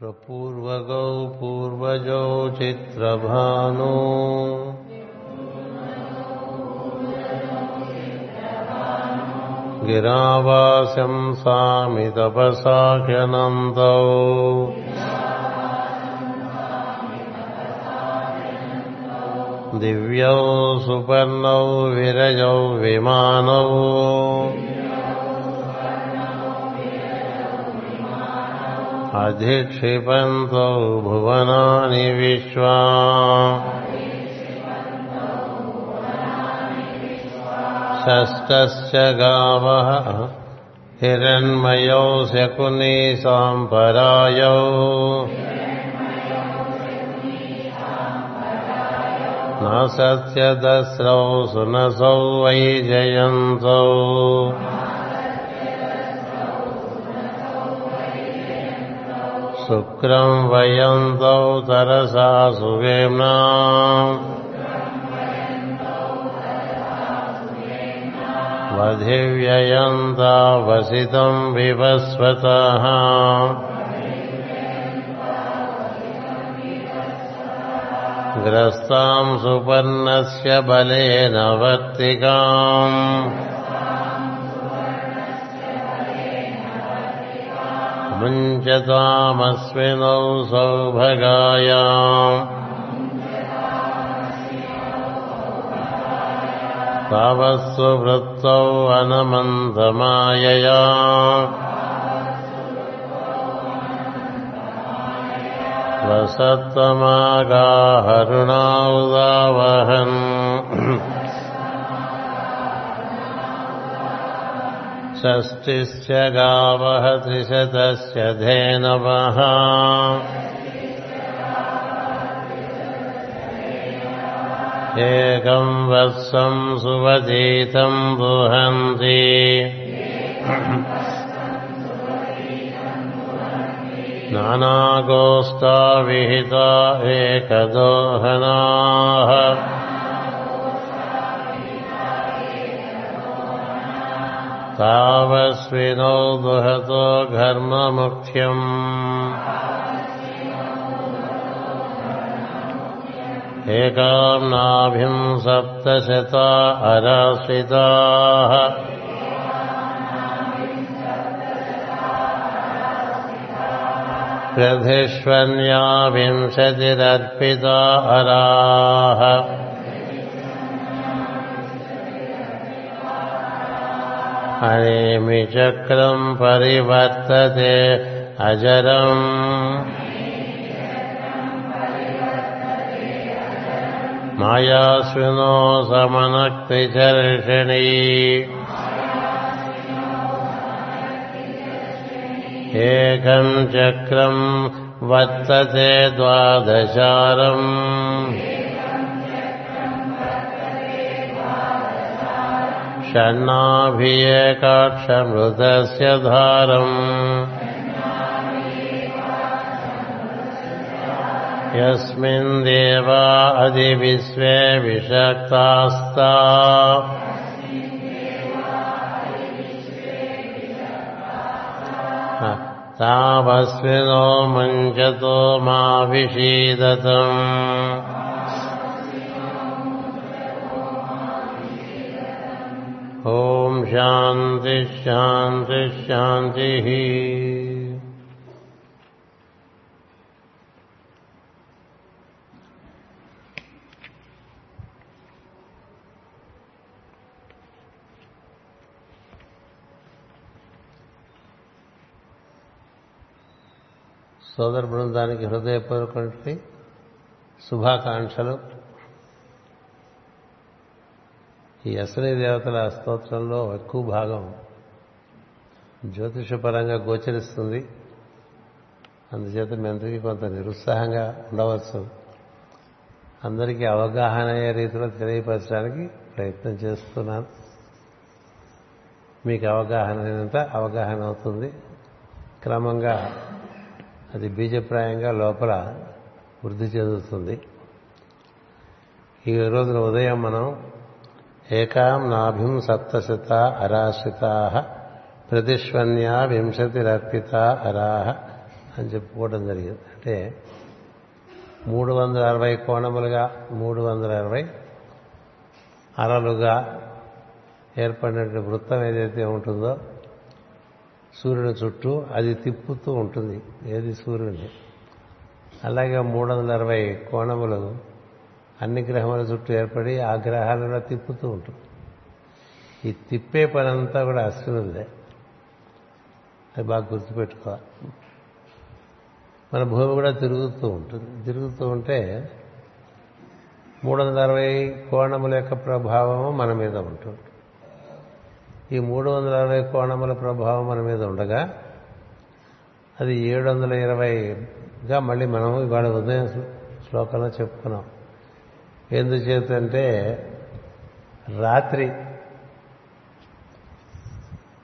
प्रपूर्वगौ पूर्वजौ चित्रभानो। गिरावासं सामि तपसाख्यनन्तौ दिव्यौ सुपर्णौ विरजौ विमानौ अधिक्षिपन्तौ भुवनानि विश्वा। षष्टश्च गावः हिरण्मयौ शकुनी साम्परायौ न सत्यदस्रौ सुनसौ वै जयन्तौ शुक्रम् वयन्तौ तरसा सुवेम्ना वधिव्ययन्ता वसितम् विवस्वतः। ग्रस्ताम् सुपर्णस्य बलेन वर्तिकाम् मुञ्चतामस्मिनौ सौभगायाम् तावत्सु वृत्तौ उदावहन् षष्टिश्च गावः त्रिशतस्य धेनवः। एकम् वर्षम् सुवदितम् बुहन्ति नानागोस्ता विहिता एकदोहनाः। तावस्विनो दुहतो घर्ममुख्यम्। एकाम् नाभिम् सप्तशता अराश्रिताः। प्रधिष्वन्या विंशतिरर्पिता अराः हरेमिचक्रम् परिवर्तते। अजरम्। मायास्विनो समनक्तिचर्षणी। एकम् चक्रम् वर्तते द्वादशारम् षण्णाभियेकाक्षमृतस्य धारम्। यस्मिन् देवा अधिविश्वे विषक्तास्ता। तावस्विनो मुञ्चतो मा विषीदतम् ఓం శాంతి శాంతి శాంతి సోదర బృందానికి హృదయపూర్వక శుభాకాంక్షలు. ఈ అశ్విని దేవతల స్తోత్రంలో ఎక్కువ భాగం జ్యోతిషపరంగా గోచరిస్తుంది. అందుచేత మీ అందరికీ కొంత నిరుత్సాహంగా ఉండవచ్చు. అందరికీ అవగాహన అయ్యే రీతిలో తెలియపరచడానికి ప్రయత్నం చేస్తున్నాను. మీకు అవగాహన అయినంత అవగాహన అవుతుంది. క్రమంగా అది బీజప్రాయంగా లోపల వృద్ధి చెందుతుంది. ఈ రోజున ఉదయం మనం ఏకాం నాభిం సప్తశత అరాశ్రితా ప్రతిష్వన్యా వింశతిరర్పిత అరాహ అని చెప్పుకోవడం జరిగింది. అంటే మూడు వందల అరవై కోణములుగా మూడు వందల అరవై అరలుగా ఏర్పడినటువంటి వృత్తం ఏదైతే ఉంటుందో సూర్యుని చుట్టూ అది తిప్పుతూ ఉంటుంది. ఏది సూర్యుని? అలాగే మూడు వందల అరవై కోణములు అన్ని గ్రహముల చుట్టూ ఏర్పడి ఆ గ్రహాలను తిప్పుతూ ఉంటుంది ఈ తిప్పే పనంతా కూడా అశ్వినుదే అది బాగా గుర్తుపెట్టుకోవాలి. మన భూమి కూడా తిరుగుతూ ఉంటుంది. తిరుగుతూ ఉంటే మూడు వందల అరవై కోణముల యొక్క ప్రభావము మన మీద ఉంటుంది ఈ మూడు వందల అరవై కోణముల ప్రభావం మన మీద ఉండగా అది ఏడు వందల ఇరవైగా మళ్ళీ మనము ఇవాళ ఉదయం శ్లోకంలో చెప్పుకున్నాం. ఎందుచేతంటే రాత్రి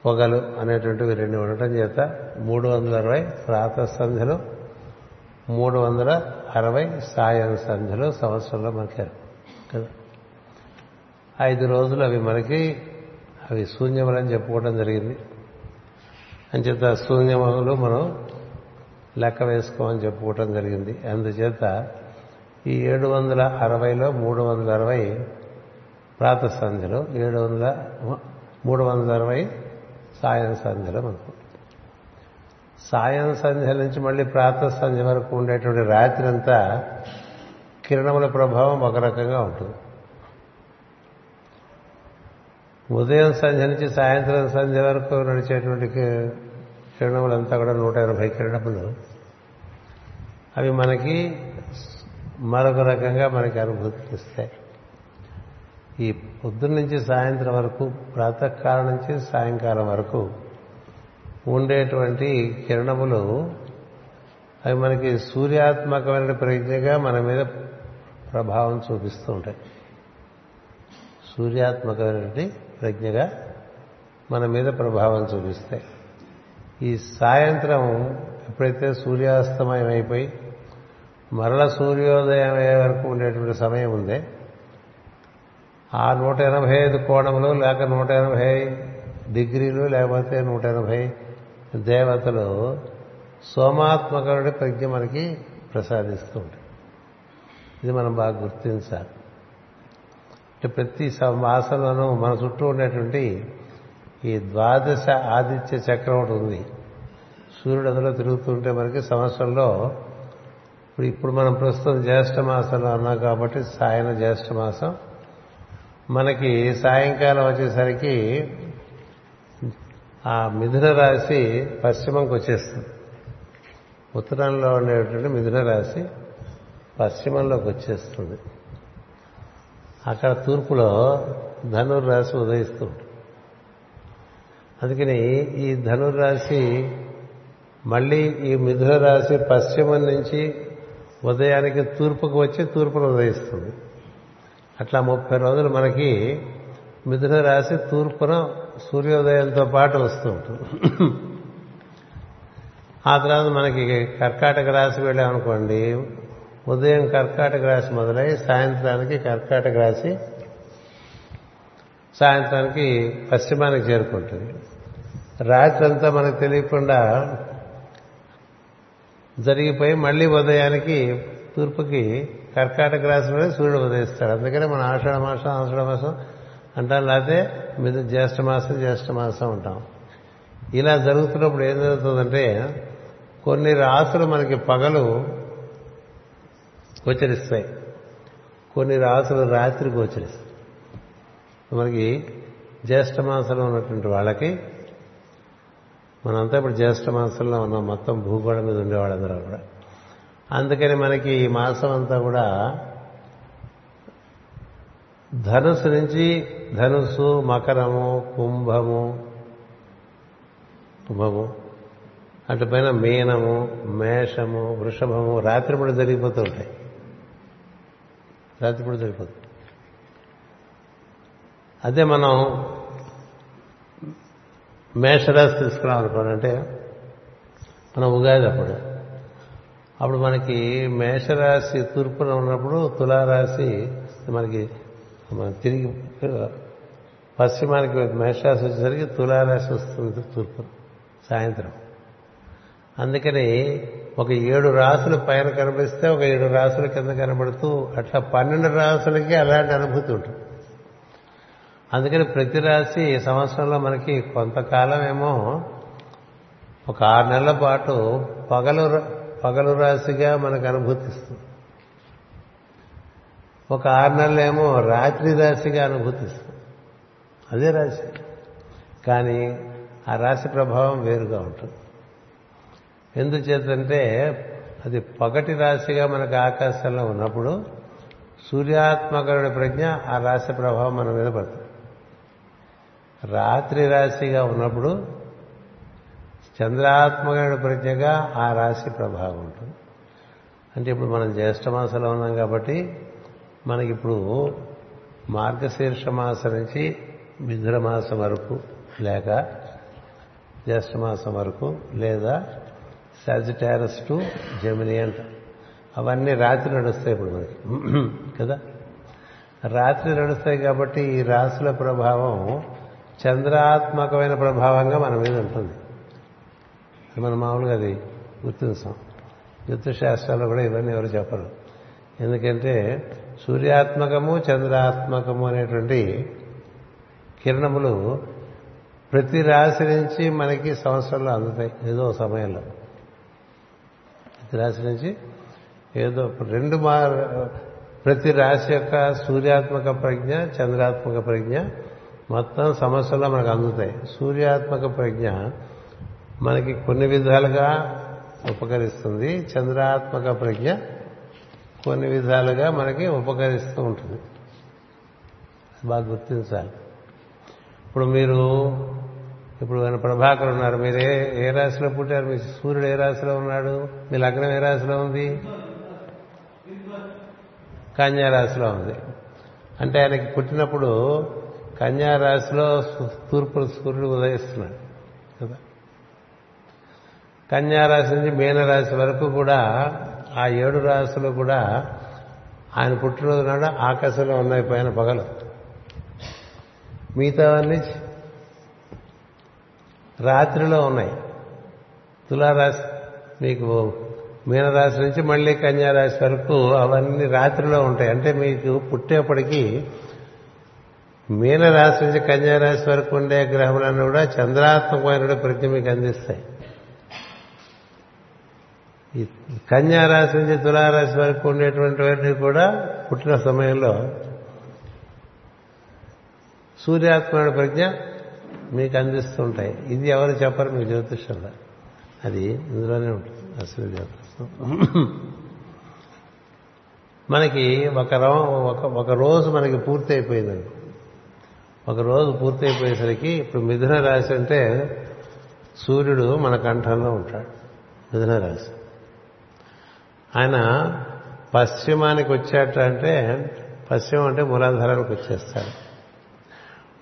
పొగలు అనేటువంటివి రెండు ఉండటం చేత మూడు వందల అరవై ప్రాత సంధ్యలు మూడు వందల అరవై సాయం సంధ్యలు సంవత్సరంలో మనకి కదా? ఐదు రోజులు అవి మనకి అవి శూన్యములని చెప్పుకోవడం జరిగింది. అంచేత శూన్యములు మనం లెక్క వేసుకోమని చెప్పుకోవటం జరిగింది. అందుచేత ఈ ఏడు వందల అరవైలో మూడు వందల అరవై ప్రాత సంధ్యలు ఏడు వందల మూడు వందల అరవై సాయం సంధ్యలు మనకు. సాయం సంధ్య నుంచి మళ్ళీ ప్రాత సంధ్య వరకు ఉండేటువంటి రాత్రి అంతా కిరణముల ప్రభావం ఒక రకంగా ఉంటుంది. ఉదయం సంధ్య నుంచి సాయంత్రం సంధ్య వరకు నడిచేటువంటి కిరణములంతా కూడా నూట ఎనభై కిరణములు. అవి మనకి మరొక రకంగా మనకి అనుభూతికి ఇస్తాయి ఈ పొద్దున్న నుంచి సాయంత్రం వరకు ప్రాతకాలం నుంచి సాయంకాలం వరకు ఉండేటువంటి కిరణములు అవి మనకి సూర్యాత్మకమైన ప్రజ్ఞగా మన మీద ప్రభావం చూపిస్తూ ఉంటాయి. సూర్యాత్మకమైనటువంటి ప్రజ్ఞగా మన మీద ప్రభావం చూపిస్తాయి. ఈ సాయంత్రం ఎప్పుడైతే సూర్యాస్తమయం అయిపోయి మరల సూర్యోదయం అయ్యే వరకు ఉండేటువంటి సమయం ఉంది. ఆ నూట ఎనభై ఐదు కోణములు లేక నూట ఎనభై డిగ్రీలు లేకపోతే నూట ఎనభై దేవతలు సోమాత్మకరుడి ప్రజ్ఞ మనకి ప్రసాదిస్తూ ఉంటాయి. ఇది మనం బాగా గుర్తించాలి. అంటే ప్రతి మాసంలోనూ మన చుట్టూ ఉండేటువంటి ఈ ద్వాదశ ఆదిత్య చక్రం ఒకటి ఉంది. సూర్యుడు అందులో తిరుగుతుంటే మనకి సంవత్సరంలో ఇప్పుడు ఇప్పుడు మనం ప్రస్తుతం జ్యేష్ఠ మాసంలో ఉన్నాం కాబట్టి సాయన జ్యేష్ఠ మాసం. మనకి సాయంకాలం వచ్చేసరికి ఆ మిథున రాశి పశ్చిమంకి వచ్చేస్తుంది. ఉత్తరంలో ఉండేటువంటి మిథున రాశి పశ్చిమంలోకి వచ్చేస్తుంది. అక్కడ తూర్పులో ధనుర్రాశి ఉదయిస్తూ అందుకని ఈ ధనుర్రాశి మళ్ళీ ఈ మిథున రాశి పశ్చిమం నుంచి ఉదయానికి తూర్పుకు వచ్చి తూర్పును ఉదయిస్తుంది. అట్లా ముప్పై రోజులు మనకి మిథున రాశి తూర్పున సూర్యోదయంతో పాటు వస్తూ ఉంటుంది. ఆ తర్వాత మనకి కర్కాటక రాశి వెళ్ళామనుకోండి ఉదయం కర్కాటక రాశి మొదలై సాయంత్రానికి కర్కాటక రాశి సాయంత్రానికి పశ్చిమానికి చేరుకుంటుంది. రాత్రి అంతా మనకు తెలియకుండా జరిగిపోయి మళ్ళీ ఉదయానికి తూర్పుకి కర్కాటక రాశిలో సూర్యుడు ఉదయిస్తాడు. అందుకనే మన ఆషాఢ మాసం ఆషాఢ మాసం అంటాం. లేకపోతే మీద జ్యేష్ఠ మాసం జ్యేష్ఠ మాసం ఇలా జరుగుతున్నప్పుడు ఏం జరుగుతుందంటే కొన్ని రాసులు మనకి పగలు గోచరిస్తాయి. కొన్ని రాసులు రాత్రి గోచరిస్తాయి. మనకి జ్యేష్ఠ మాసంలో ఉన్నటువంటి వాళ్ళకి మనంతా ఇప్పుడు జ్యేష్ఠ మాసంలో ఉన్నాం. మొత్తం భూగోళం మీద ఉండేవాళ్ళందరూ కూడా. అందుకని మనకి ఈ మాసం అంతా కూడా ధనుసు నుంచి ధనుసు మకరము కుంభము కుంభము అటు పైన మీనము మేషము వృషభము రాత్రిపూట జరిగిపోతూ ఉంటాయి. రాత్రిపూట జరిగిపోతుంది. అదే మనం మేషరాశి తీసుకున్నాం అనుకోండి అంటే మనం ఉగాది అప్పుడు. అప్పుడు మనకి మేషరాశి తూర్పున ఉన్నప్పుడు తులారాశి మనకి మనం తిరిగి పశ్చిమానికి మేషరాశి వచ్చేసరికి తులారాశి వస్తుంది తూర్పు సాయంత్రం. అందుకని ఒక ఏడు రాసులు పైన కనిపిస్తే ఒక ఏడు రాసుల కింద కనబడుతూ అట్లా పన్నెండు రాసులకి అలాంటి అనుభూతి ఉంటుంది. అందుకని ప్రతి రాశి ఈ సంవత్సరంలో మనకి కొంతకాలం ఏమో ఒక ఆరు నెలల పాటు పగలు పగలు రాశిగా మనకు అనుభూతిస్తుంది. ఒక ఆరు నెలలేమో రాత్రి రాశిగా అనుభూతిస్తుంది. అదే రాశి. కానీ ఆ రాశి ప్రభావం వేరుగా ఉంటుంది. ఎందుచేతంటే అది పగటి రాశిగా మనకు ఆకాశంలో ఉన్నప్పుడు సూర్యాత్మకరుడి ప్రజ్ఞ ఆ రాశి ప్రభావం మన మీద పడుతుంది. రాత్రి రాశిగా ఉన్నప్పుడు చంద్రాత్మకమైన ప్రజ్ఞగా ఆ రాశి ప్రభావం ఉంటుంది. అంటే ఇప్పుడు మనం జ్యేష్ఠ మాసంలో ఉన్నాం కాబట్టి మనకిప్పుడు మార్గశీర్ష మాసం నుంచి మిథున మాసం వరకు లేక జ్యేష్ఠ మాసం వరకు లేదా సాజిటారస్ టు జమిని అంట. అవన్నీ రాత్రి నడుస్తాయి ఇప్పుడు మనకి. కదా? రాత్రి నడుస్తాయి కాబట్టి ఈ రాసుల ప్రభావం చంద్రాత్మకమైన ప్రభావంగా మన మీద ఉంటుంది. మనం మామూలుగా అది గుర్తించాం. జ్యోతిశాస్త్రాల్లో కూడా ఇవన్నీ ఎవరు చెప్పరు. ఎందుకంటే సూర్యాత్మకము చంద్రాత్మకము అనేటువంటి కిరణములు ప్రతి రాశి నుంచి మనకి సంవత్సరంలో అందుతాయి. ఏదో సమయంలో. ప్రతి రాశి నుంచి ఏదో రెండు మా ప్రతి రాశి యొక్క సూర్యాత్మక ప్రజ్ఞ చంద్రాత్మక ప్రజ్ఞ మొత్తం సమస్యల్లో మనకు అందుతాయి. సూర్యాత్మక ప్రజ్ఞ మనకి కొన్ని విధాలుగా ఉపకరిస్తుంది. చంద్రాత్మక ప్రజ్ఞ కొన్ని విధాలుగా మనకి ఉపకరిస్తూ ఉంటుంది. బాగా గుర్తించాలి. ఇప్పుడు మీరు ఇప్పుడు ఆయన ప్రభాకర్ ఉన్నారు. మీరు ఏ ఏ రాశిలో పుట్టారు? మీ సూర్యుడు ఏ రాశిలో ఉన్నాడు? మీ లగ్నం ఏ రాశిలో ఉంది? కన్యా రాశిలో ఉంది. అంటే ఆయనకి పుట్టినప్పుడు కన్యా రాశిలో తూర్పు సూర్యుడు ఉదయిస్తున్నాడు కదా? కన్యా రాశి నుంచి మీనరాశి వరకు కూడా ఆ ఏడు రాశులు కూడా ఆయన పుట్టినరోజు నాడు ఆకాశంలో ఉన్నాయి పైన పగలు. మిగతావన్నీ రాత్రిలో ఉన్నాయి. తులారాశి మీకు మీనరాశి నుంచి మళ్ళీ కన్యారాశి వరకు అవన్నీ రాత్రిలో ఉంటాయి. అంటే మీకు పుట్టేప్పటికీ మీనరాశి నుంచి కన్యారాశి వరకు ఉండే గ్రహములన్నీ కూడా చంద్రాత్మకమైన ప్రజ్ఞ మీకు అందిస్తాయి. ఈ కన్యారాశి నుంచి తులారాశి వరకు ఉండేటువంటి వాటిని కూడా పుట్టిన సమయంలో సూర్యాత్మైన ప్రజ్ఞ మీకు అందిస్తుంటాయి ఇది ఎవరు చెప్పరు మీకు జ్యోతిషంలో అది ఇందులోనే ఉంటుంది. అసలు జ్యోతిషం మనకి ఒక ఒక ఒక రోజు మనకి పూర్తి అయిపోయిందండి ఒక రోజు ఇప్పుడు మిథున రాశి అంటే సూర్యుడు మన కంఠంలో ఉంటాడు మిథున రాశి. ఆయన పశ్చిమానికి వచ్చేట అంటే పశ్చిమం అంటే మూలాధారానికి వచ్చేస్తాడు.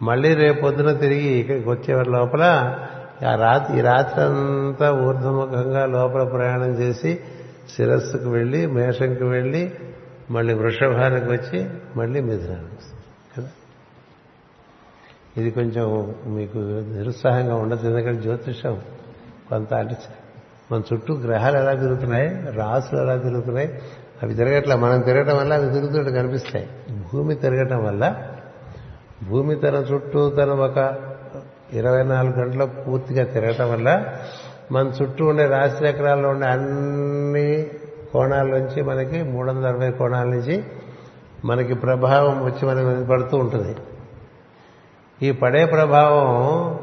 మళ్ళీ రేపొద్దున తిరిగి ఇక్కడికి వచ్చే లోపల ఆ రాత్రి ఈ రాత్రి అంతా ఊర్ధముఖంగా లోపల ప్రయాణం చేసి శిరస్సుకు వెళ్ళి మేషంకి వెళ్ళి మళ్ళీ వృషభానికి వచ్చి మళ్ళీ మిథునానికి కదా ఇది కొంచెం మీకు నిరుత్సాహంగా ఉండదు ఎందుకంటే జ్యోతిషం కొంత అంటే మన చుట్టూ గ్రహాలు ఎలా తిరుగుతున్నాయి రాసులు ఎలా తిరుగుతున్నాయి అవి తిరగట్లా. మనం తిరగటం వల్ల అవి తిరుగుతున్నట్టు కనిపిస్తాయి. భూమి తిరగటం వల్ల భూమి తన చుట్టూ తన ఒక ఇరవై నాలుగు గంటల పూర్తిగా తిరగటం వల్ల మన చుట్టూ ఉండే రాశి చక్రాల్లో ఉండే అన్ని కోణాల నుంచి మనకి మూడు వందల అరవై కోణాల నుంచి మనకి ప్రభావం వచ్చి మన మీద పడుతూ ఉంటుంది. ఈ పడే ప్రభావం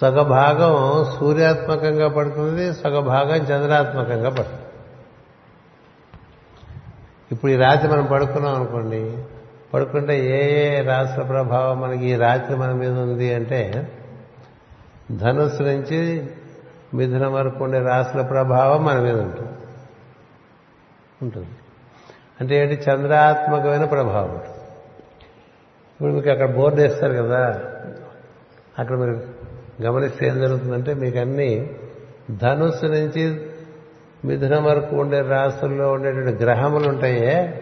సగభాగం సూర్యాత్మకంగా పడుతుంది సగభాగం చంద్రాత్మకంగా పడుతుంది. ఇప్పుడు ఈ రాత్రి మనం పడుకున్నాం అనుకోండి పడుకుంటే ఏ ఏ రాష్ట్ర ప్రభావం మనకి ఈ రాత్రి మన మీద ఉంది అంటే ధనుసు నుంచి మిథునం వరకు ఉండే రాష్ట్ర ప్రభావం మన మీద ఉంటుంది. ఉంటుంది. అంటే ఏంటి? చంద్రాత్మకమైన ప్రభావం ఉంటుంది. ఇప్పుడు మీకు అక్కడ బోర్డు వేస్తారు కదా అక్కడ మీరు గమనిస్తే ఏం జరుగుతుందంటే మీకు అన్ని ధనుస్సు నుంచి మిథునం వరకు ఉండే రాసుల్లో ఉండేటువంటి గ్రహములు ఉంటాయే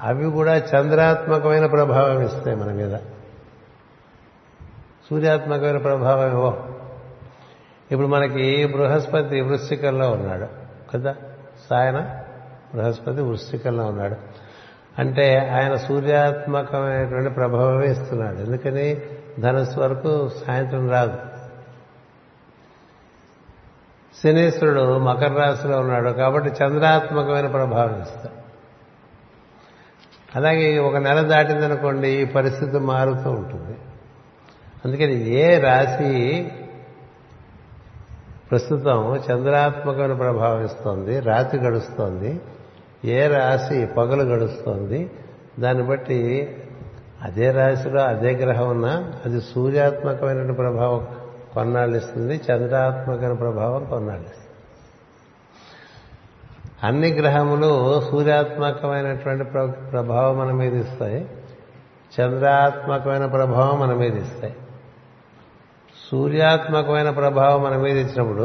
అవి కూడా చంద్రాత్మకమైన ప్రభావం ఇస్తాయి మన మీద. సూర్యాత్మకమైన ప్రభావం ఇవ్వ ఇప్పుడు మనకి బృహస్పతి వృశ్చికంలో ఉన్నాడు కదా సాయన బృహస్పతి వృశ్చికంలో ఉన్నాడు. అంటే ఆయన సూర్యాత్మకమైనటువంటి ప్రభావమే ఇస్తున్నాడు. ఎందుకని? ధనస్సు వరకు సాయంత్రం రాదు. శనీశ్వరుడు మకర రాశిలో ఉన్నాడు కాబట్టి చంద్రాత్మకమైన ప్రభావం ఇస్తాడు. అలాగే ఒక నెల దాటిందనుకోండి ఈ పరిస్థితి మారుతూ ఉంటుంది. అందుకని ఏ రాశి ప్రస్తుతం చంద్రాత్మకమైన ప్రభావం ఇస్తోంది రాత్రి గడుస్తోంది ఏ రాశి పగలు గడుస్తోంది దాన్ని బట్టి అదే రాశిలో అదే గ్రహం ఉన్నా అది సూర్యాత్మకమైన ప్రభావం కొన్నాళ్ళు ఇస్తుంది చంద్రాత్మకమైన ప్రభావం కొన్నాళ్ళు ఇస్తుంది. అన్ని గ్రహములు సూర్యాత్మకమైనటువంటి ప్రభావం మన మీద ఇస్తాయి చంద్రాత్మకమైన ప్రభావం మన మీద ఇస్తాయి. సూర్యాత్మకమైన ప్రభావం మన మీద ఇచ్చినప్పుడు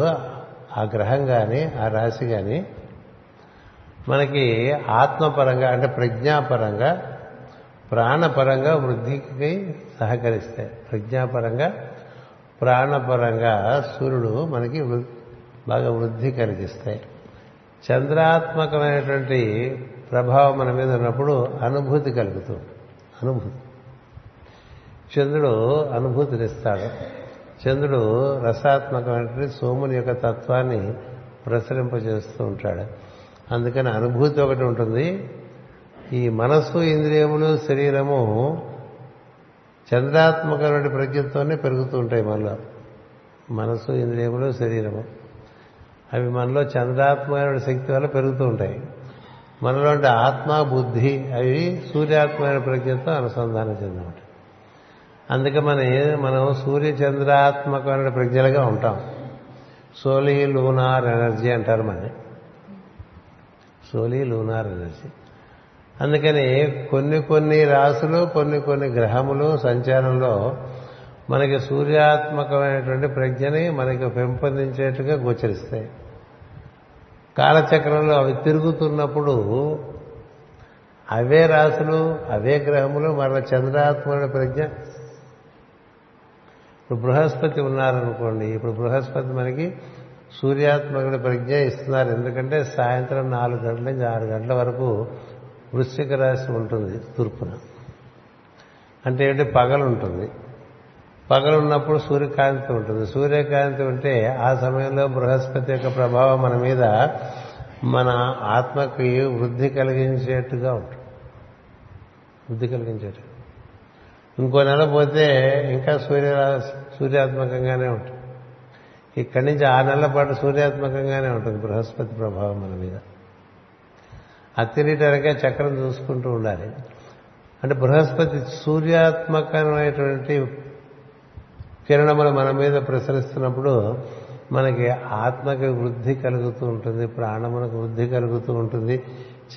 ఆ గ్రహం కానీ ఆ రాశి కానీ మనకి ఆత్మపరంగా అంటే ప్రజ్ఞాపరంగా ప్రాణపరంగా వృద్ధికి సహకరిస్తాయి. ప్రజ్ఞాపరంగా ప్రాణపరంగా సూర్యుడు మనకి బాగా వృద్ధి కలిగిస్తాయి. చంద్రాత్మకమైనటువంటి ప్రభావం మన మీద ఉన్నప్పుడు అనుభూతి కలుగుతుంది. అనుభూతి. చంద్రుడు అనుభూతినిస్తాడు. చంద్రుడు రసాత్మకమైనటువంటి సోముని యొక్క తత్వాన్ని ప్రసరింపజేస్తూ ఉంటాడు. అందుకని అనుభూతి ఒకటి ఉంటుంది. ఈ మనస్సు ఇంద్రియములు శరీరము చంద్రాత్మకమైన ప్రజ్ఞతోనే పెరుగుతూ ఉంటాయి మనలో. మనస్సు ఇంద్రియములు శరీరము. అవి మనలో చంద్రాత్మకమైన శక్తి వల్ల పెరుగుతూ ఉంటాయి. మనలో ఆత్మ బుద్ధి అవి సూర్యాత్మైన ప్రజ్ఞతో అనుసంధానం చెంది ఉంటాయి అందుకే మన మనం సూర్య చంద్రాత్మకమైన ప్రజ్ఞలుగా ఉంటాం. సోలీ లూనార్ ఎనర్జీ అంటారు మనకి సోలీ లూనార్ ఎనర్జీ అందుకని కొన్ని కొన్ని రాసులు కొన్ని కొన్ని గ్రహములు సంచారంలో మనకి సూర్యాత్మకమైనటువంటి ప్రజ్ఞని మనకి పెంపొందించేట్టుగా గోచరిస్తాయి. కాలచక్రంలో అవి తిరుగుతున్నప్పుడు అవే రాసులు అవే గ్రహములు మరల చంద్రాత్మైన ప్రజ్ఞ. ఇప్పుడు బృహస్పతి ఉన్నారనుకోండి ఇప్పుడు బృహస్పతి మనకి సూర్యాత్మకుడి ప్రజ్ఞ ఇస్తున్నారు. ఎందుకంటే సాయంత్రం నాలుగు గంటల నుంచి ఆరు గంటల వరకు వృశ్చిక రాశి ఉంటుంది తూర్పున. అంటే ఏంటి? పగలు ఉంటుంది. పగలు ఉన్నప్పుడు సూర్యకాంతి ఉంటుంది. సూర్యకాంతి ఉంటే ఆ సమయంలో బృహస్పతి యొక్క ప్రభావం మన మీద మన ఆత్మకి వృద్ధి కలిగించేట్టుగా ఉంటుంది. వృద్ధి కలిగించేట్టు ఇంకో నెల పోతే ఇంకా సూర్య సూర్యాత్మకంగానే ఉంటుంది. ఇక్కడి నుంచి ఆరు నెలల పాటు సూర్యాత్మకంగానే ఉంటుంది బృహస్పతి ప్రభావం మన మీద. అత్తిరిటరకే చక్రం చూసుకుంటూ ఉండాలి. అంటే బృహస్పతి సూర్యాత్మకమైనటువంటి కిరణములు మన మీద ప్రసరిస్తున్నప్పుడు మనకి ఆత్మకి వృద్ధి కలుగుతూ ఉంటుంది ప్రాణమునకు వృద్ధి కలుగుతూ ఉంటుంది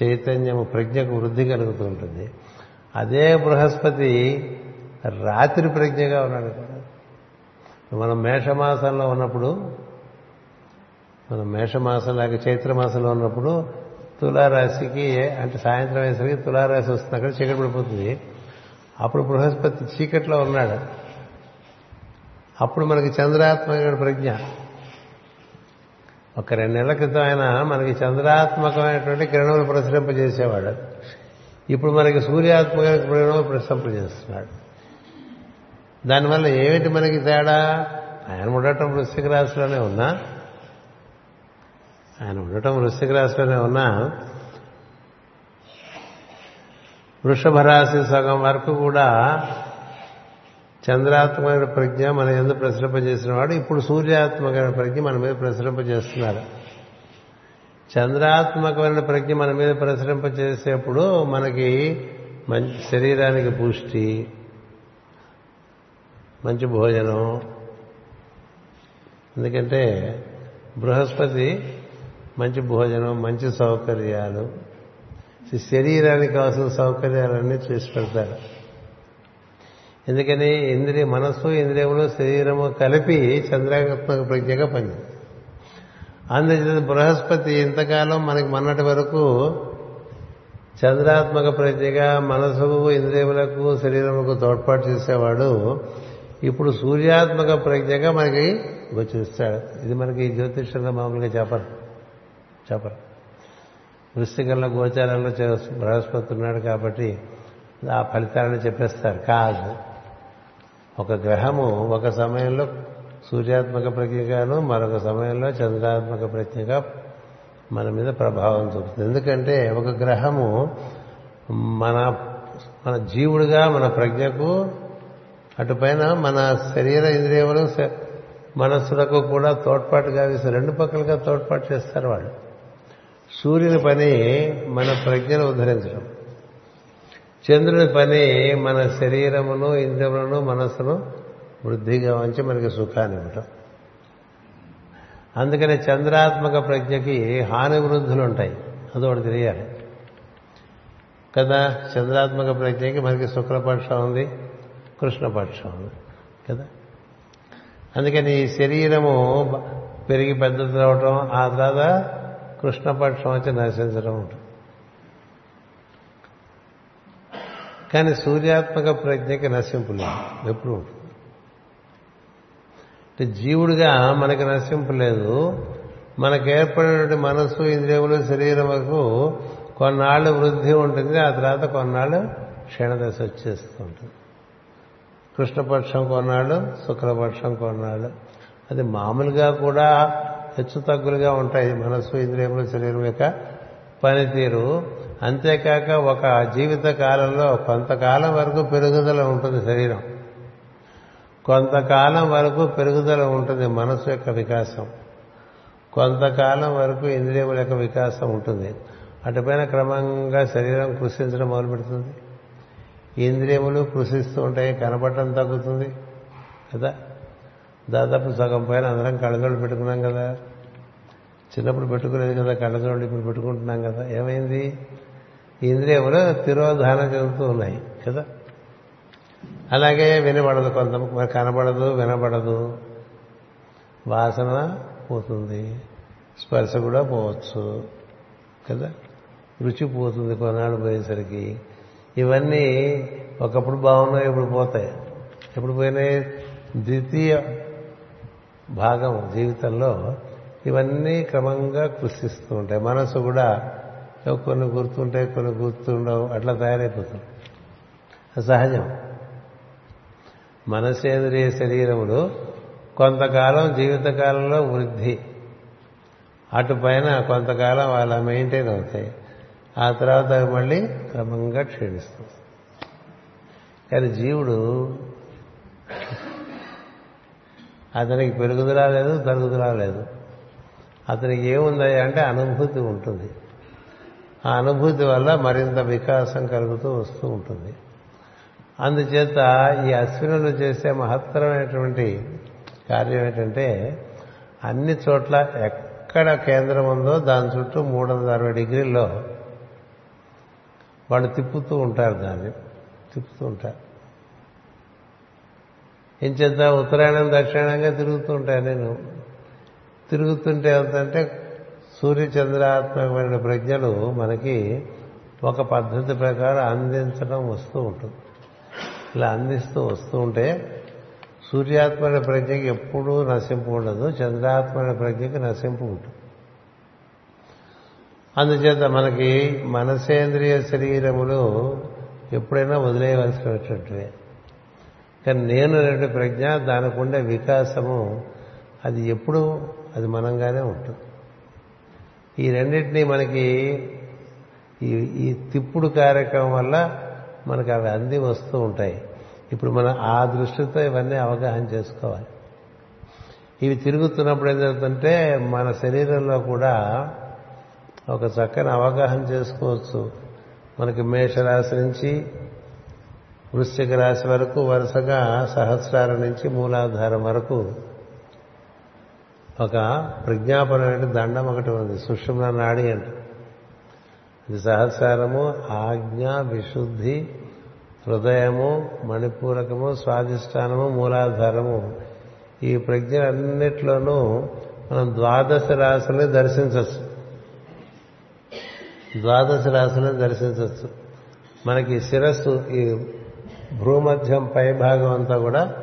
చైతన్యము ప్రజ్ఞకు వృద్ధి కలుగుతూ ఉంటుంది. అదే బృహస్పతి రాత్రి ప్రజ్ఞగా ఉన్నాడు. మనం మేషమాసంలో ఉన్నప్పుడు మనం మేషమాసం లేక చైత్రమాసంలో ఉన్నప్పుడు తులారాశికి అంటే సాయంత్రం వేసరికి తులారాశి వస్తుంది అక్కడ చీకటి పడిపోతుంది. అప్పుడు బృహస్పతి చీకట్లో ఉన్నాడు. అప్పుడు మనకి చంద్రాత్మక ప్రజ్ఞ. ఒక రెండు నెలల క్రితం ఆయన మనకి చంద్రాత్మకమైనటువంటి కిరణములు ప్రసరింపజేసేవాడు. ఇప్పుడు మనకి సూర్యాత్మక కిరణములు ప్రసరింపజేస్తున్నాడు. దానివల్ల ఏమిటి మనకి తేడా? ఆయన ఉండటం వృశ్చిక రాశిలోనే ఉన్నా. ఆయన ఉండటం వృశ్చిక రాశిలోనే ఉన్నా. వృషభ రాశి సగం వరకు కూడా చంద్రాత్మకమైన ప్రజ్ఞ మన ఎందుకు ప్రసరింపజేసిన వాడు ఇప్పుడు సూర్యాత్మకమైన ప్రజ్ఞ మన మీద ప్రసరింపజేస్తున్నారు. చంద్రాత్మకమైన ప్రజ్ఞ మన మీద ప్రసరింపజేసేప్పుడు మనకి మంచి శరీరానికి పుష్టి మంచి భోజనం. ఎందుకంటే బృహస్పతి మంచి భోజనం మంచి సౌకర్యాలు. శరీరానికి కావాల్సిన సౌకర్యాలన్నీ చేసి పెడతారు. ఎందుకని ఇంద్రియ మనస్సు ఇంద్రియములు శరీరము కలిపి చంద్రాత్మక ప్రజ్ఞగా పనిచేస్తుంది అందుచేత బృహస్పతి ఇంతకాలం మనకి మొన్నటి వరకు చంద్రాత్మక ప్రజ్ఞగా మనసు ఇంద్రియములకు శరీరములకు తోడ్పాటు చేసేవాడు. ఇప్పుడు సూర్యాత్మక ప్రజ్ఞగా మనకి గోచరిస్తాడు. ఇది మనకి జ్యోతిష్యంలో మామూలుగా చెప్పరు. చెప్పరు. వృశ్చికంలో గోచారంలో బృహస్పతి ఉన్నాడు కాబట్టి ఆ ఫలితాలను చెప్పేస్తారు. కాదు. ఒక గ్రహము ఒక సమయంలో సూర్యాత్మక ప్రజ్ఞగాను మరొక సమయంలో చంద్రాత్మక ప్రజ్ఞగా మన మీద ప్రభావం చూపుతుంది. ఎందుకంటే ఒక గ్రహము మన మన జీవుడిగా మన ప్రజ్ఞకు అటుపైన మన శరీర ఇంద్రియములు మనస్సులకు కూడా తోడ్పాటుగా వేసి రెండు పక్కలుగా తోడ్పాటు చేస్తారు వాళ్ళు. సూర్యుని పని మన ప్రజ్ఞను ఉద్ధరించడం. చంద్రుని పని మన శరీరమును ఇంద్రియములను మనస్సును వృద్ధిగా ఉంచి మనకి సుఖాన్ని ఇవ్వటం. అందుకని చంద్రాత్మక ప్రజ్ఞకి హాని వృద్ధులు ఉంటాయి. అదొకటి తెలియాలి. కదా చంద్రాత్మక ప్రజ్ఞకి మనకి శుక్లపక్షం ఉంది. కృష్ణపక్షం కదా? అందుకని ఈ శరీరము పెరిగి పెద్దది పెద్దదవటం ఆ తర్వాత కృష్ణపక్షం వచ్చి నశించడం ఉంటుంది. కానీ సూర్యాత్మక ప్రజ్ఞకి నశింపు లేదు ఎప్పుడు ఉంటుంది. అంటే జీవుడిగా మనకి నశింపు లేదు మనకు ఏర్పడినటువంటి మనస్సు ఇంద్రియములు శరీరం వరకు కొన్నాళ్ళు వృద్ధి ఉంటుంది ఆ తర్వాత కొన్నాళ్ళు క్షీణదశ వచ్చేస్తూ ఉంటుంది. కృష్ణపక్షం కొన్నాళ్ళు శుక్లపక్షం కొన్నాళ్ళు అది మామూలుగా కూడా హెచ్చు తగ్గులుగా ఉంటాయి. మనస్సు ఇంద్రియములు శరీరం యొక్క పనితీరు. అంతేకాక ఒక జీవిత కాలంలో కొంతకాలం వరకు పెరుగుదల ఉంటుంది శరీరం. కొంతకాలం వరకు పెరుగుదల ఉంటుంది మనసు యొక్క వికాసం. కొంతకాలం వరకు ఇంద్రియముల యొక్క వికాసం ఉంటుంది. అటుపైన క్రమంగా శరీరం కృషించడం మొదలుపెడుతుంది. ఇంద్రియములు కృషిస్తూ ఉంటాయి కనపడటం తగ్గుతుంది కదా? దాదాపు సగం పైన అందరం కళ్ళజోళ్ళు పెట్టుకున్నాం కదా? చిన్నప్పుడు పెట్టుకునేది కదా కళ్ళజోళ్ళు ఇప్పుడు పెట్టుకుంటున్నాం కదా? ఏమైంది? ఇంద్రియములు తిరోధానం చెందుతూ ఉన్నాయి కదా? అలాగే వినబడదు కొంత మరి కనబడదు వినబడదు. వాసన పోతుంది స్పర్శ కూడా పోవచ్చు కదా? రుచి పోతుంది కొన్నాళ్ళు పోయేసరికి. ఇవన్నీ ఒకప్పుడు బాగున్నాయి ఇప్పుడు పోతాయి. ఎప్పుడు పోయినాయి? ద్వితీయ భాగం జీవితంలో ఇవన్నీ క్రమంగా కృషిస్తూ ఉంటాయి. మనసు కూడా కొన్ని గుర్తుంటాయి కొన్ని గుర్తుండవు అట్లా తయారైపోతుంది సహజం. మనసేంద్రియ శరీరములు కొంతకాలం జీవితకాలంలో వృద్ధి. అటుపైన కొంతకాలం అలా మెయింటైన్ అవుతాయి. ఆ తర్వాత అవి మళ్ళీ క్రమంగా క్షీణిస్తుంది. కానీ జీవుడు అతనికి పెరుగుదల లేదు తరుగుదల లేదు. అతనికి ఏముంది అంటే అనుభూతి ఉంటుంది. ఆ అనుభూతి వల్ల మరింత వికాసం కలుగుతూ వస్తూ ఉంటుంది. అందుచేత ఈ అశ్వినులు చేసే మహత్తరమైనటువంటి కార్యం ఏంటంటే అన్ని చోట్ల ఎక్కడ కేంద్రం ఉందో దాని చుట్టూ మూడు వందల అరవై డిగ్రీల్లో వాళ్ళు తిప్పుతూ ఉంటారు దాన్ని. తిప్పుతూ ఉంటారు. ఏం చేద్దా? ఉత్తరాయణం దక్షిణంగా తిరుగుతూ ఉంటాయి నేను. తిరుగుతుంటే ఏంటంటే సూర్యచంద్రాత్మకమైన ప్రజ్ఞలు మనకి ఒక పద్ధతి ప్రకారం అందించడం వస్తూ ఉంటుంది. ఇలా అందిస్తూ వస్తూ ఉంటే సూర్యాత్మైన ప్రజ్ఞకి ఎప్పుడూ నశింపు ఉండదు చంద్రాత్మైన ప్రజ్ఞకి నశింపు ఉంటుంది. అందుచేత మనకి మనసేంద్రియ శరీరములు ఎప్పుడైనా వదిలేయవలసినటువంటివే కానీ నేను అనేటువంటి ప్రజ్ఞ దానికి ఉండే వికాసము అది ఎప్పుడు అది మనంగానే ఉంటుంది. ఈ రెండింటినీ మనకి ఈ ఈ తిప్పుడు కార్యక్రమం వల్ల మనకి అవి అంది వస్తూ ఉంటాయి. ఇప్పుడు మనం ఆ దృష్టితో ఇవన్నీ అవగాహన చేసుకోవాలి. ఇవి తిరుగుతున్నప్పుడు ఏం జరుగుతుంటే మన శరీరంలో కూడా ఒక చక్కని అవగాహన చేసుకోవచ్చు. మనకి మేషరాశి నుంచి వృశ్చిక రాశి వరకు వరుసగా సహస్రారం నుంచి మూలాధారం వరకు ఒక ప్రజ్ఞాపరమైన దండం ఒకటి ఉంది. సుషుమ్న నాడి అంటే. ఇది సహస్రారము ఆజ్ఞ విశుద్ధి హృదయము మణిపూరకము స్వాధిష్టానము మూలాధారము. ఈ ప్రజ్ఞలన్నిట్లోనూ మనం ద్వాదశ రాశుల్ని దర్శించవచ్చు. ద్వాదశ రాశులను దర్శించవచ్చు. మనకి శిరస్సు ఈ భూమధ్యం పై భాగం అంతా కూడా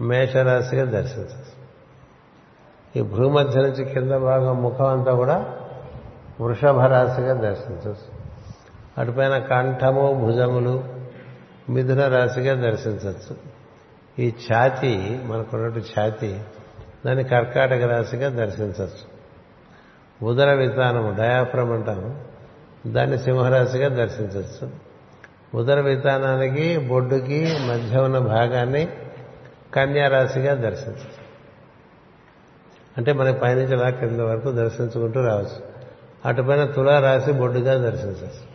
మేషరాశిగా దర్శించవచ్చు. ఈ భూమధ్య నుంచి కింద భాగం ముఖం అంతా కూడా వృషభ రాశిగా దర్శించవచ్చు. అటుపైన కంఠము భుజములు మిథున రాశిగా దర్శించవచ్చు. ఈ ఛాతి మనకున్నట్టు ఛాతి దాన్ని కర్కాటక రాశిగా దర్శించవచ్చు. ఉదర విధానము డయాఫ్రమ్ అంటాము. దాన్ని సింహరాశిగా దర్శించవచ్చు. ఉదర విధానానికి బొడ్డుకి మధ్య ఉన్న భాగాన్ని కన్యారాశిగా దర్శించవచ్చు. అంటే మనకి పైనుంచి అలా కింద వరకు దర్శించుకుంటూ రావచ్చు. అటుపైన తులారాశి బొడ్డుగా దర్శించవచ్చు.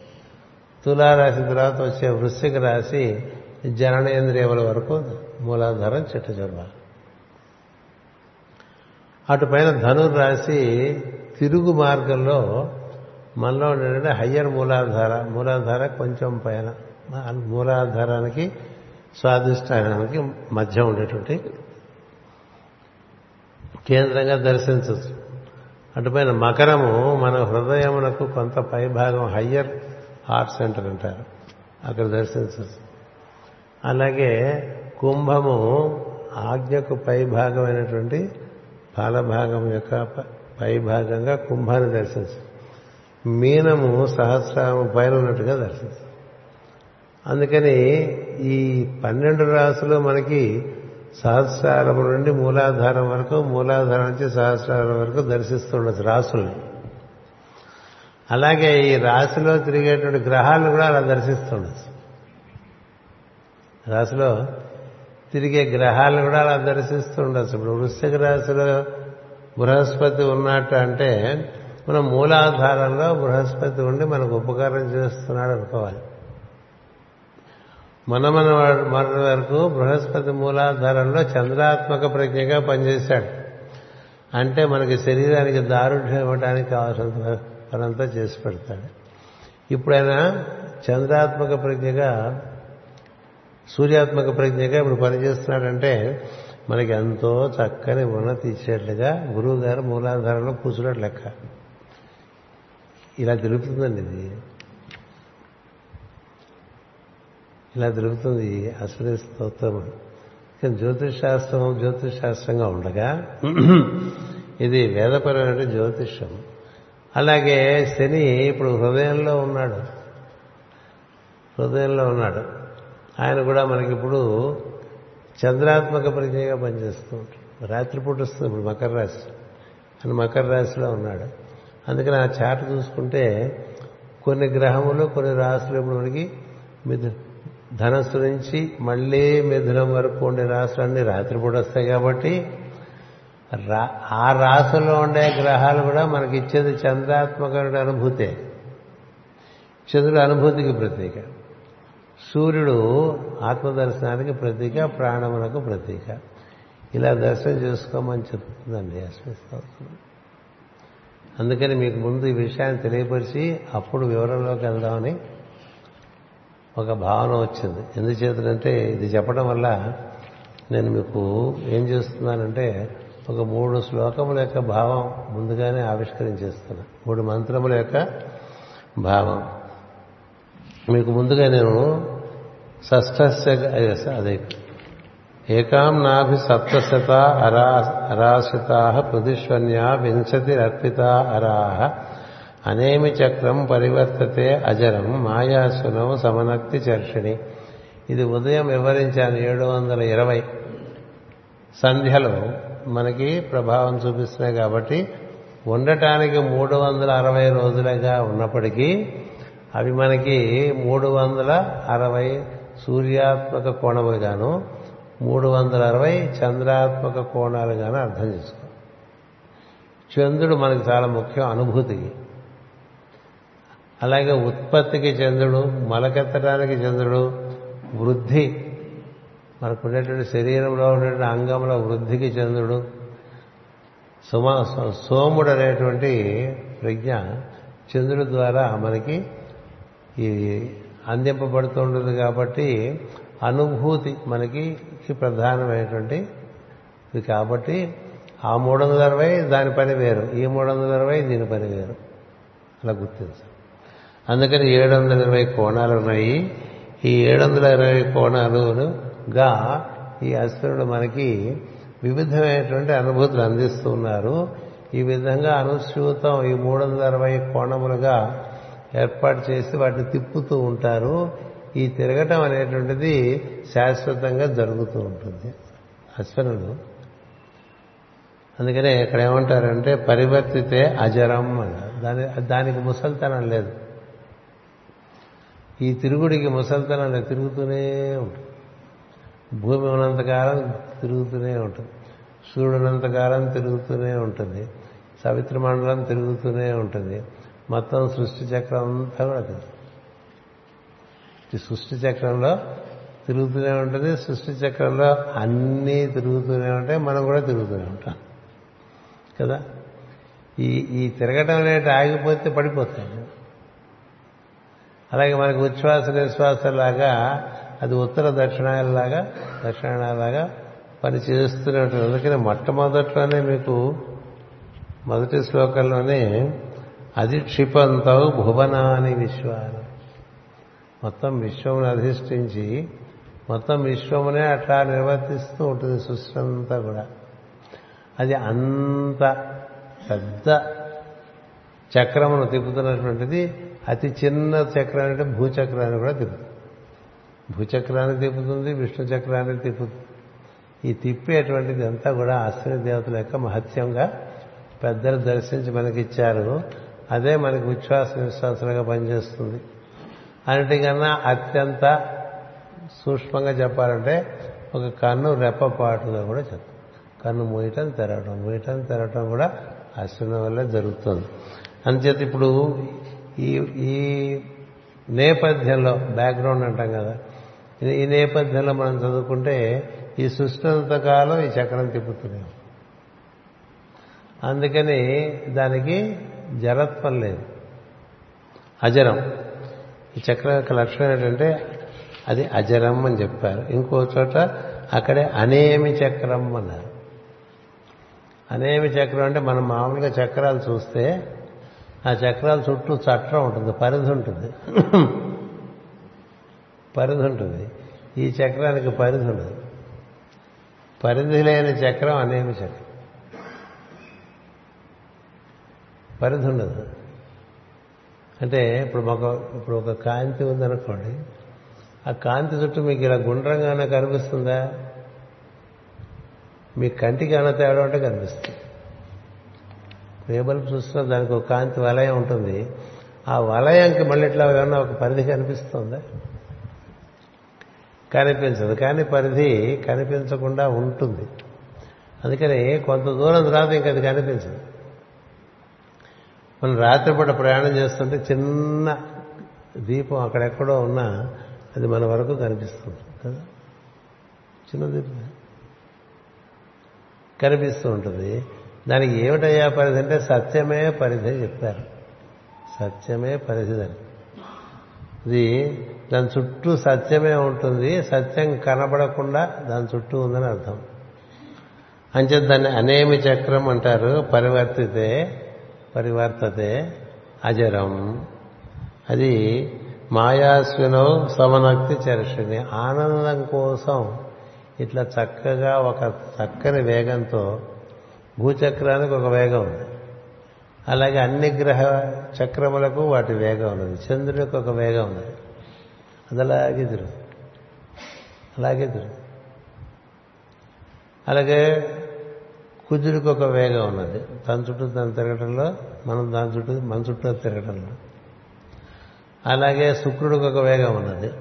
తులారాశి తర్వాత వచ్చే వృశ్చిక రాశి జననేంద్రియముల వరకు మూలాధారం చిట్ట అటుపైన అటుపైన ధనుర్రాశి తిరుగు మార్గంలో మనలో ఉండే హయ్యర్ మూలాధార మూలాధార కొంచెం పైన మూలాధారానికి స్వాధిష్టానానికి మధ్య ఉండేటువంటి కేంద్రంగా దర్శించవచ్చు. అటుపైన మకరము మన హృదయమునకు కొంత పై భాగం హయ్యర్ హార్ట్ సెంటర్ అంటారు. అక్కడ దర్శించవచ్చు. అలాగే కుంభము ఆజ్ఞకు పై భాగమైనటువంటి పాలభాగం యొక్క పై భాగంగా కుంభాన్ని దర్శించు మీనము సహస్రాము పైన ఉన్నట్టుగా దర్శిస్తుంది అందుకని ఈ పన్నెండు రాసులు మనకి సహస్రారం నుండి మూలాధారం వరకు మూలాధారం నుంచి సహస్రారం వరకు దర్శిస్తుండొచ్చు రాసుల్ని. అలాగే ఈ రాశిలో తిరిగేటువంటి గ్రహాలను కూడా అలా దర్శిస్తుండొచ్చు రాశిలో తిరిగే గ్రహాలను కూడా అలా దర్శిస్తుండొచ్చు ఇప్పుడు వృశ్చిక రాశిలో బృహస్పతి ఉన్నట్టు అంటే మనం మూలాధారంలో బృహస్పతి ఉండి మనకు ఉపకారం చేస్తున్నాడు అనుకోవాలి. మన మన మన వరకు బృహస్పతి మూలాధారంలో చంద్రాత్మక ప్రజ్ఞగా పనిచేశాడు. అంటే మనకి శరీరానికి దారుఢ్యం ఇవ్వడానికి కావాల్సిన పనంతా చేసి పెడతాడు. ఇప్పుడైనా చంద్రాత్మక ప్రజ్ఞగా సూర్యాత్మక ప్రజ్ఞగా ఇప్పుడు పనిచేస్తున్నాడంటే మనకి ఎంతో చక్కని ఉన్నతి ఇచ్చేట్లుగా గురువుగారు మూలాధారంలో కూర్చున్నట్టు లెక్క. ఇలా తిరుగుతుందండి ఇది. ఇలా తిరుగుతుంది అశ్విని స్తోత్రం. కానీ జ్యోతిష్ శాస్త్రం జ్యోతిష్ శాస్త్రంగా ఉండగా ఇది వేదపరమైన జ్యోతిష్యం అలాగే శని ఇప్పుడు హృదయంలో ఉన్నాడు. హృదయంలో ఉన్నాడు. ఆయన కూడా మనకి ఇప్పుడు చంద్రాత్మక పరిచయంగా పనిచేస్తూ ఉంటాడు. రాత్రిపూట వస్తుంది ఇప్పుడు మకర రాశి. ఆయన మకర రాశిలో ఉన్నాడు. అందుకని ఆ చాట చూసుకుంటే కొన్ని గ్రహములు కొన్ని రాశులు ఇప్పుడు మనకి మిథు ధనస్సు నుంచి మళ్ళీ మిథునం వరకు ఉండే రాశులన్నీ రాత్రిపూట వస్తాయి కాబట్టి ఆ రాశుల్లో ఉండే గ్రహాలు కూడా మనకి ఇచ్చేది చంద్రాత్మక అనుభూతే. చంద్రుడు అనుభూతికి ప్రతీక. సూర్యుడు ఆత్మదర్శనానికి ప్రతీక ప్రాణములకు ప్రతీక. ఇలా దర్శనం చేసుకోమని చెప్తుందండి అశ్వస్తోత్రం అందుకని మీకు ముందు ఈ విషయాన్ని తెలియపరిచి అప్పుడు వివరంలోకి వెళ్దామని ఒక భావన వచ్చింది. ఎందుచేతంటే ఇది చెప్పడం వల్ల నేను మీకు ఏం చేస్తున్నానంటే ఒక మూడు శ్లోకముల యొక్క భావం ముందుగానే ఆవిష్కరించేస్తున్నా. మూడు మంత్రముల యొక్క భావం. మీకు ముందుగా నేను షష్ఠస్య అదే ఏకాం నాభి సప్తశత అరా అరాశితా వింశతి వింశతిరర్పిత అరాహ అనేమి చక్రం పరివర్తతే అజరం మాయాసునం సమనక్తి చర్షిణి. ఇది ఉదయం వివరించాను ఏడు వందల ఇరవై. సంధ్యలో మనకి ప్రభావం చూపిస్తున్నాయి కాబట్టి ఉండటానికి మూడు వందల అరవై రోజులుగా ఉన్నప్పటికీ అవి మనకి మూడు వందల అరవై సూర్యాత్మక కోణముగాను మూడు వందల అరవై చంద్రాత్మక కోణాలుగానే అర్థం చేసుకో. చంద్రుడు మనకి చాలా ముఖ్యం అనుభూతికి అలాగే ఉత్పత్తికి చంద్రుడు మలకెత్తడానికి చంద్రుడు వృద్ధి. మనకు ఉండేటువంటి శరీరంలో ఉండేటువంటి అంగంలో వృద్ధికి చంద్రుడు. సుమా సోముడు అనేటువంటి ప్రజ్ఞ చంద్రుడి ద్వారా మనకి ఈ అందింపబడుతుంటుంది కాబట్టి అనుభూతి మనకి ప్రధానమైనటువంటి ఇది కాబట్టి ఆ మూడు వందల అరవై దాని పని వేరు ఈ మూడు వందల అరవై దీని పని వేరు. అలా గుర్తించాలి అందుకని ఏడు వందల ఇరవై కోణాలు ఉన్నాయి. ఈ ఏడు వందల ఇరవై కోణాలుగా ఈ అశ్వరుడు మనకి వివిధమైనటువంటి అనుభూతులు అందిస్తూ ఉన్నారు. ఈ విధంగా అనుసూతం ఈ మూడు వందల అరవై కోణములుగా ఏర్పాటు చేసి వాటిని తిప్పుతూ ఉంటారు. ఈ తిరగటం అనేటువంటిది శాశ్వతంగా జరుగుతూ ఉంటుంది. అశ్వనుడు. అందుకనే ఇక్కడ ఏమంటారంటే పరివర్తితే అజరం అన్నారు దాని దానికి ముసల్తనం లేదు. ఈ తిరుగుడికి ముసల్తనం లేదు. తిరుగుతూనే ఉంటుంది. భూమి ఉన్నంతకాలం తిరుగుతూనే ఉంటుంది. సూర్యుడు ఉన్నంతకాలం తిరుగుతూనే ఉంటుంది. సవిత్ర మండలం తిరుగుతూనే ఉంటుంది. మొత్తం సృష్టి చక్రం అంతా కూడా తిరుగుతుంది. ఈ సృష్టి చక్రంలో తిరుగుతూనే ఉంటుంది సృష్టి చక్రంలో అన్నీ తిరుగుతూనే ఉంటాయి మనం కూడా తిరుగుతూనే ఉంటాం. కదా? ఈ ఈ తిరగటం అనేది ఆగిపోతే పడిపోతాయి. అలాగే మనకు ఉచ్ఛ్వాస నిశ్వాసలాగా అది ఉత్తర దక్షిణాయలాగా దక్షిణాయలాగా పని చేస్తూనే ఉంటుంది. అందుకని మొట్టమొదట్లోనే మీకు మొదటి శ్లోకంలోనే అధిక్షిపంతవు భువనాని విశ్వాలు మొత్తం విశ్వమును అధిష్ఠించి మొత్తం విశ్వమునే అట్లా నిర్వర్తిస్తూ ఉంటుంది సృష్టి అంతా కూడా. అది అంత పెద్ద చక్రమును తిప్పుతున్నటువంటిది అతి చిన్న చక్రం అంటే భూచక్రాన్ని కూడా తిప్పుతుంది. భూచక్రాన్ని తిప్పుతుంది విష్ణు చక్రాన్ని తిప్పుతుంది. ఈ తిప్పేటువంటిది అంతా కూడా అశ్విని దేవతల యొక్క మహత్యంగా పెద్దలు దర్శించి మనకిచ్చారు. అదే మనకి ఉచ్ఛ్వాస నిశ్వాసాలుగా పనిచేస్తుంది. అన్నిటికన్నా అత్యంత సూక్ష్మంగా చెప్పాలంటే ఒక కన్ను రెప్పపాటుగా కూడా చెప్తాం. కన్ను మూయటం తెరవటం మూయటం తెరవటం కూడా అశ్విని వల్ల జరుగుతుంది. అందుచేత ఇప్పుడు ఈ ఈ నేపథ్యంలో బ్యాక్గ్రౌండ్ అంటాం కదా ఈ నేపథ్యంలో మనం చదువుకుంటే ఈ సృష్టి కాలం ఈ చక్రం తిప్పుతున్నాం అందుకని దానికి జరత్వం లేదు. అజరం. ఈ చక్రం యొక్క లక్షణం ఏంటంటే అది అజరం అని చెప్పారు. ఇంకో చోట అక్కడే అనేమి చక్రం అన్నారు. అనేమి చక్రం అంటే మనం మామూలుగా చక్రాలు చూస్తే ఆ చక్రాల చుట్టూ చట్రం ఉంటుంది పరిధి ఉంటుంది. పరిధి ఉంటుంది. ఈ చక్రానికి పరిధి ఉండదు. పరిధి లేని చక్రం అనేమి చక్రం? పరిధి ఉండదు. అంటే ఇప్పుడు ఒక ఇప్పుడు ఒక కాంతి ఉందనుకోండి ఆ కాంతి చుట్టూ మీకు ఇలా గుండ్రంగానే కనిపిస్తుందా? మీ కంటికి అన్న తేడా అంటే కనిపిస్తుంది. ఏ బల్బు చూసినా దానికి ఒక కాంతి వలయం ఉంటుంది. ఆ వలయంకి మళ్ళీ ఇట్లా ఏమన్నా ఒక పరిధి కనిపిస్తుందా? కనిపించదు. కానీ పరిధి కనిపించకుండా ఉంటుంది. అందుకని కొంత దూరం తర్వాత ఇంకా అది కనిపించదు. మనం రాత్రిపూట ప్రయాణం చేస్తుంటే చిన్న దీపం అక్కడెక్కడో ఉన్నా అది మన వరకు కనిపిస్తుంది కదా? చిన్న దీపం కనిపిస్తూ ఉంటుంది. దానికి ఏమిటయ్యా పరిధి అంటే సత్యమే పరిధి చెప్పారు. సత్యమే పరిధి అని. ఇది దాని చుట్టూ సత్యమే ఉంటుంది సత్యం కనబడకుండా దాని చుట్టూ ఉందని అర్థం. అంచే దాన్ని అనేమి చక్రం అంటారు? పరివర్తితే పరివర్తతే అజరం. అది మాయాస్వినో సమనక్తి చర్షిని ఆనందం కోసం ఇట్లా చక్కగా ఒక చక్కని వేగంతో భూచక్రానికి ఒక వేగం ఉంది. అలాగే అన్ని గ్రహ చక్రములకు వాటి వేగం ఉన్నది. చంద్రుడికి ఒక వేగం ఉన్నది. అది అలాగే తిరుగు అలాగే తిరుగు అలాగే కుజుడికి ఒక వేగం ఉన్నది. తన చుట్టూ తను తిరగటంలో మనం దాని చుట్టూ మన చుట్టూ తిరగటంలో. అలాగే శుక్రుడికి ఒక వేగం ఉన్నది.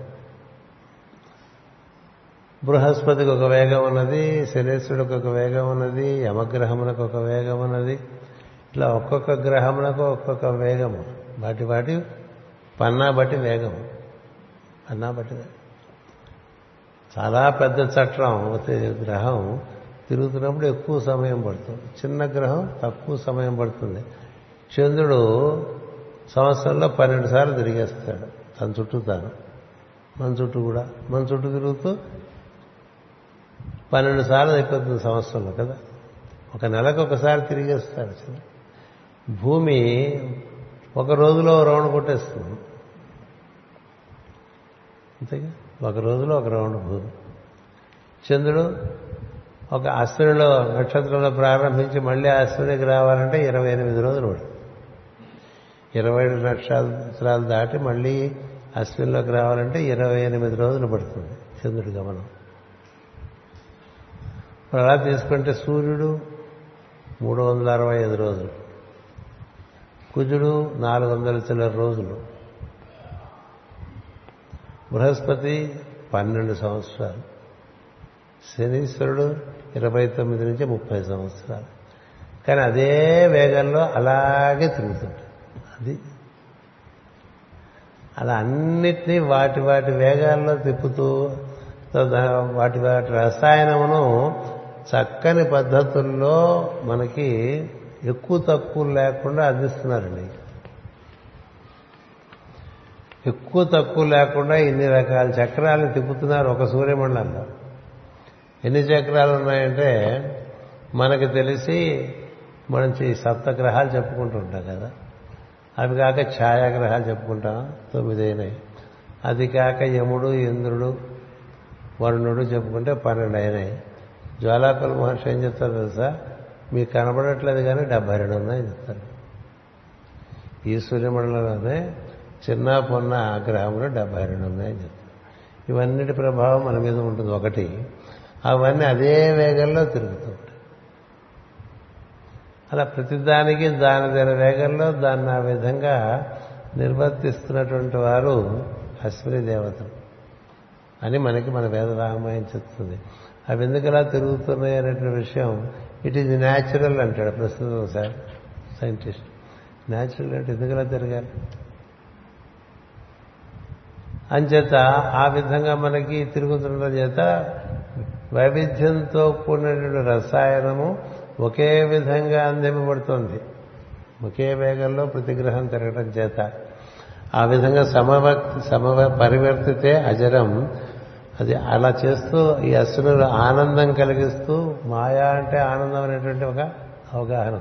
బృహస్పతికి ఒక వేగం ఉన్నది. శనేశ్వరుడికి ఒక వేగం ఉన్నది. యమగ్రహములకు ఒక వేగం ఉన్నది. ఇట్లా ఒక్కొక్క గ్రహములకు ఒక్కొక్క వేగము వాటి వాటి పన్నా బట్టి వేగం. పన్నా బట్టి చాలా పెద్ద చట్రం గ్రహం తిరుగుతున్నప్పుడు ఎక్కువ సమయం పడుతుంది. చిన్న గ్రహం తక్కువ సమయం పడుతుంది. చంద్రుడు సంవత్సరంలో పన్నెండు సార్లు తిరిగేస్తాడు. తన చుట్టూ తాను. మన చుట్టూ కూడా. మన చుట్టూ తిరుగుతూ పన్నెండు సార్లు అయిపోతుంది సంవత్సరంలో కదా. ఒక నెలకు ఒకసారి తిరిగేస్తాడు భూమి ఒక రోజులో రౌండ్ కొట్టేస్తుంది. అంతేగా? ఒక రోజులో ఒక రౌండ్ భూమి. చంద్రుడు ఒక అశ్వినిలో నక్షత్రంలో ప్రారంభించి మళ్ళీ అశ్వినికి రావాలంటే ఇరవై ఎనిమిది రోజులు పడుతుంది. ఇరవై ఏడు నక్షత్రాలు దాటి మళ్ళీ అశ్వినిలోకి రావాలంటే ఇరవై ఎనిమిది రోజులు పడుతుంది చంద్రుడి గమనం. మరి అలా తీసుకుంటే సూర్యుడు మూడు వందల అరవై ఐదు రోజులు కుజుడు నాలుగు వందల చిల్లర రోజులు బృహస్పతి పన్నెండు సంవత్సరాలు శనీశ్వరుడు ఇరవై తొమ్మిది నుంచి ముప్పై సంవత్సరాలు. కానీ అదే వేగంలో అలాగే తిరుగుతుంటాడు అది అలా అన్నిటినీ వాటి వాటి వేగాల్లో తిప్పుతూ వాటి వాటి రసాయనమును చక్కని పద్ధతుల్లో మనకి ఎక్కువ తక్కువ లేకుండా అందిస్తున్నారండి. ఎక్కువ తక్కువ లేకుండా ఇన్ని రకాల చక్రాలను తిప్పుతున్నారు ఒక సూర్యమండలంలో. ఎన్ని చక్రాలు ఉన్నాయంటే మనకు తెలిసి మనం సప్తగ్రహాలు చెప్పుకుంటుంటాం కదా. అవి కాక ఛాయాగ్రహాలు చెప్పుకుంటాం. తొమ్మిదైనాయి అది కాక యముడు ఇంద్రుడు వరుణుడు చెప్పుకుంటే పన్నెండు అయినాయి జ్వాలాకుల మహర్షి ఏం చెప్తారు తెలుసా? మీకు కనబడట్లేదు కానీ డెబ్బై రెండు ఉన్నాయి చెప్తారు. ఈ సూర్యమండలంలోనే చిన్న పొన్న గ్రహంలో డెబ్బై రెండు ఉన్నాయని చెప్తారు. ఇవన్నిటి ప్రభావం మన మీద ఉంటుంది. ఒకటి అవన్నీ అదే వేగంలో తిరుగుతూ ఉంటాయి. అలా ప్రతిదానికి దాని దాని వేగంలో దాన్ని ఆ విధంగా నిర్వర్తిస్తున్నటువంటి వారు అశ్విని దేవతలు అని మనకి మన వేద రామాయణం చెప్తుంది. అవి ఎందుకు తిరుగుతున్నాయి అనేటువంటి విషయం ఇట్ ఈజ్ న్యాచురల్ అంటాడు ప్రస్తుతం సార్ సైంటిస్ట్ న్యాచురల్ అంటే ఎందుకు అలా తిరగాలి? అంచేత ఆ విధంగా మనకి తిరుగుతుండడం చేత వైవిధ్యంతో కూడినటువంటి రసాయనము ఒకే విధంగా అందింపబడుతుంది. ఒకే వేగంలో ప్రతిగ్రహం తిరగడం చేత. ఆ విధంగా సమవర్తి సమవ పరివర్తితే అజరం. అది అలా చేస్తూ ఈ అసురులు ఆనందం కలిగిస్తూ మాయా అంటే ఆనందం అనేటువంటి ఒక అవగాహన.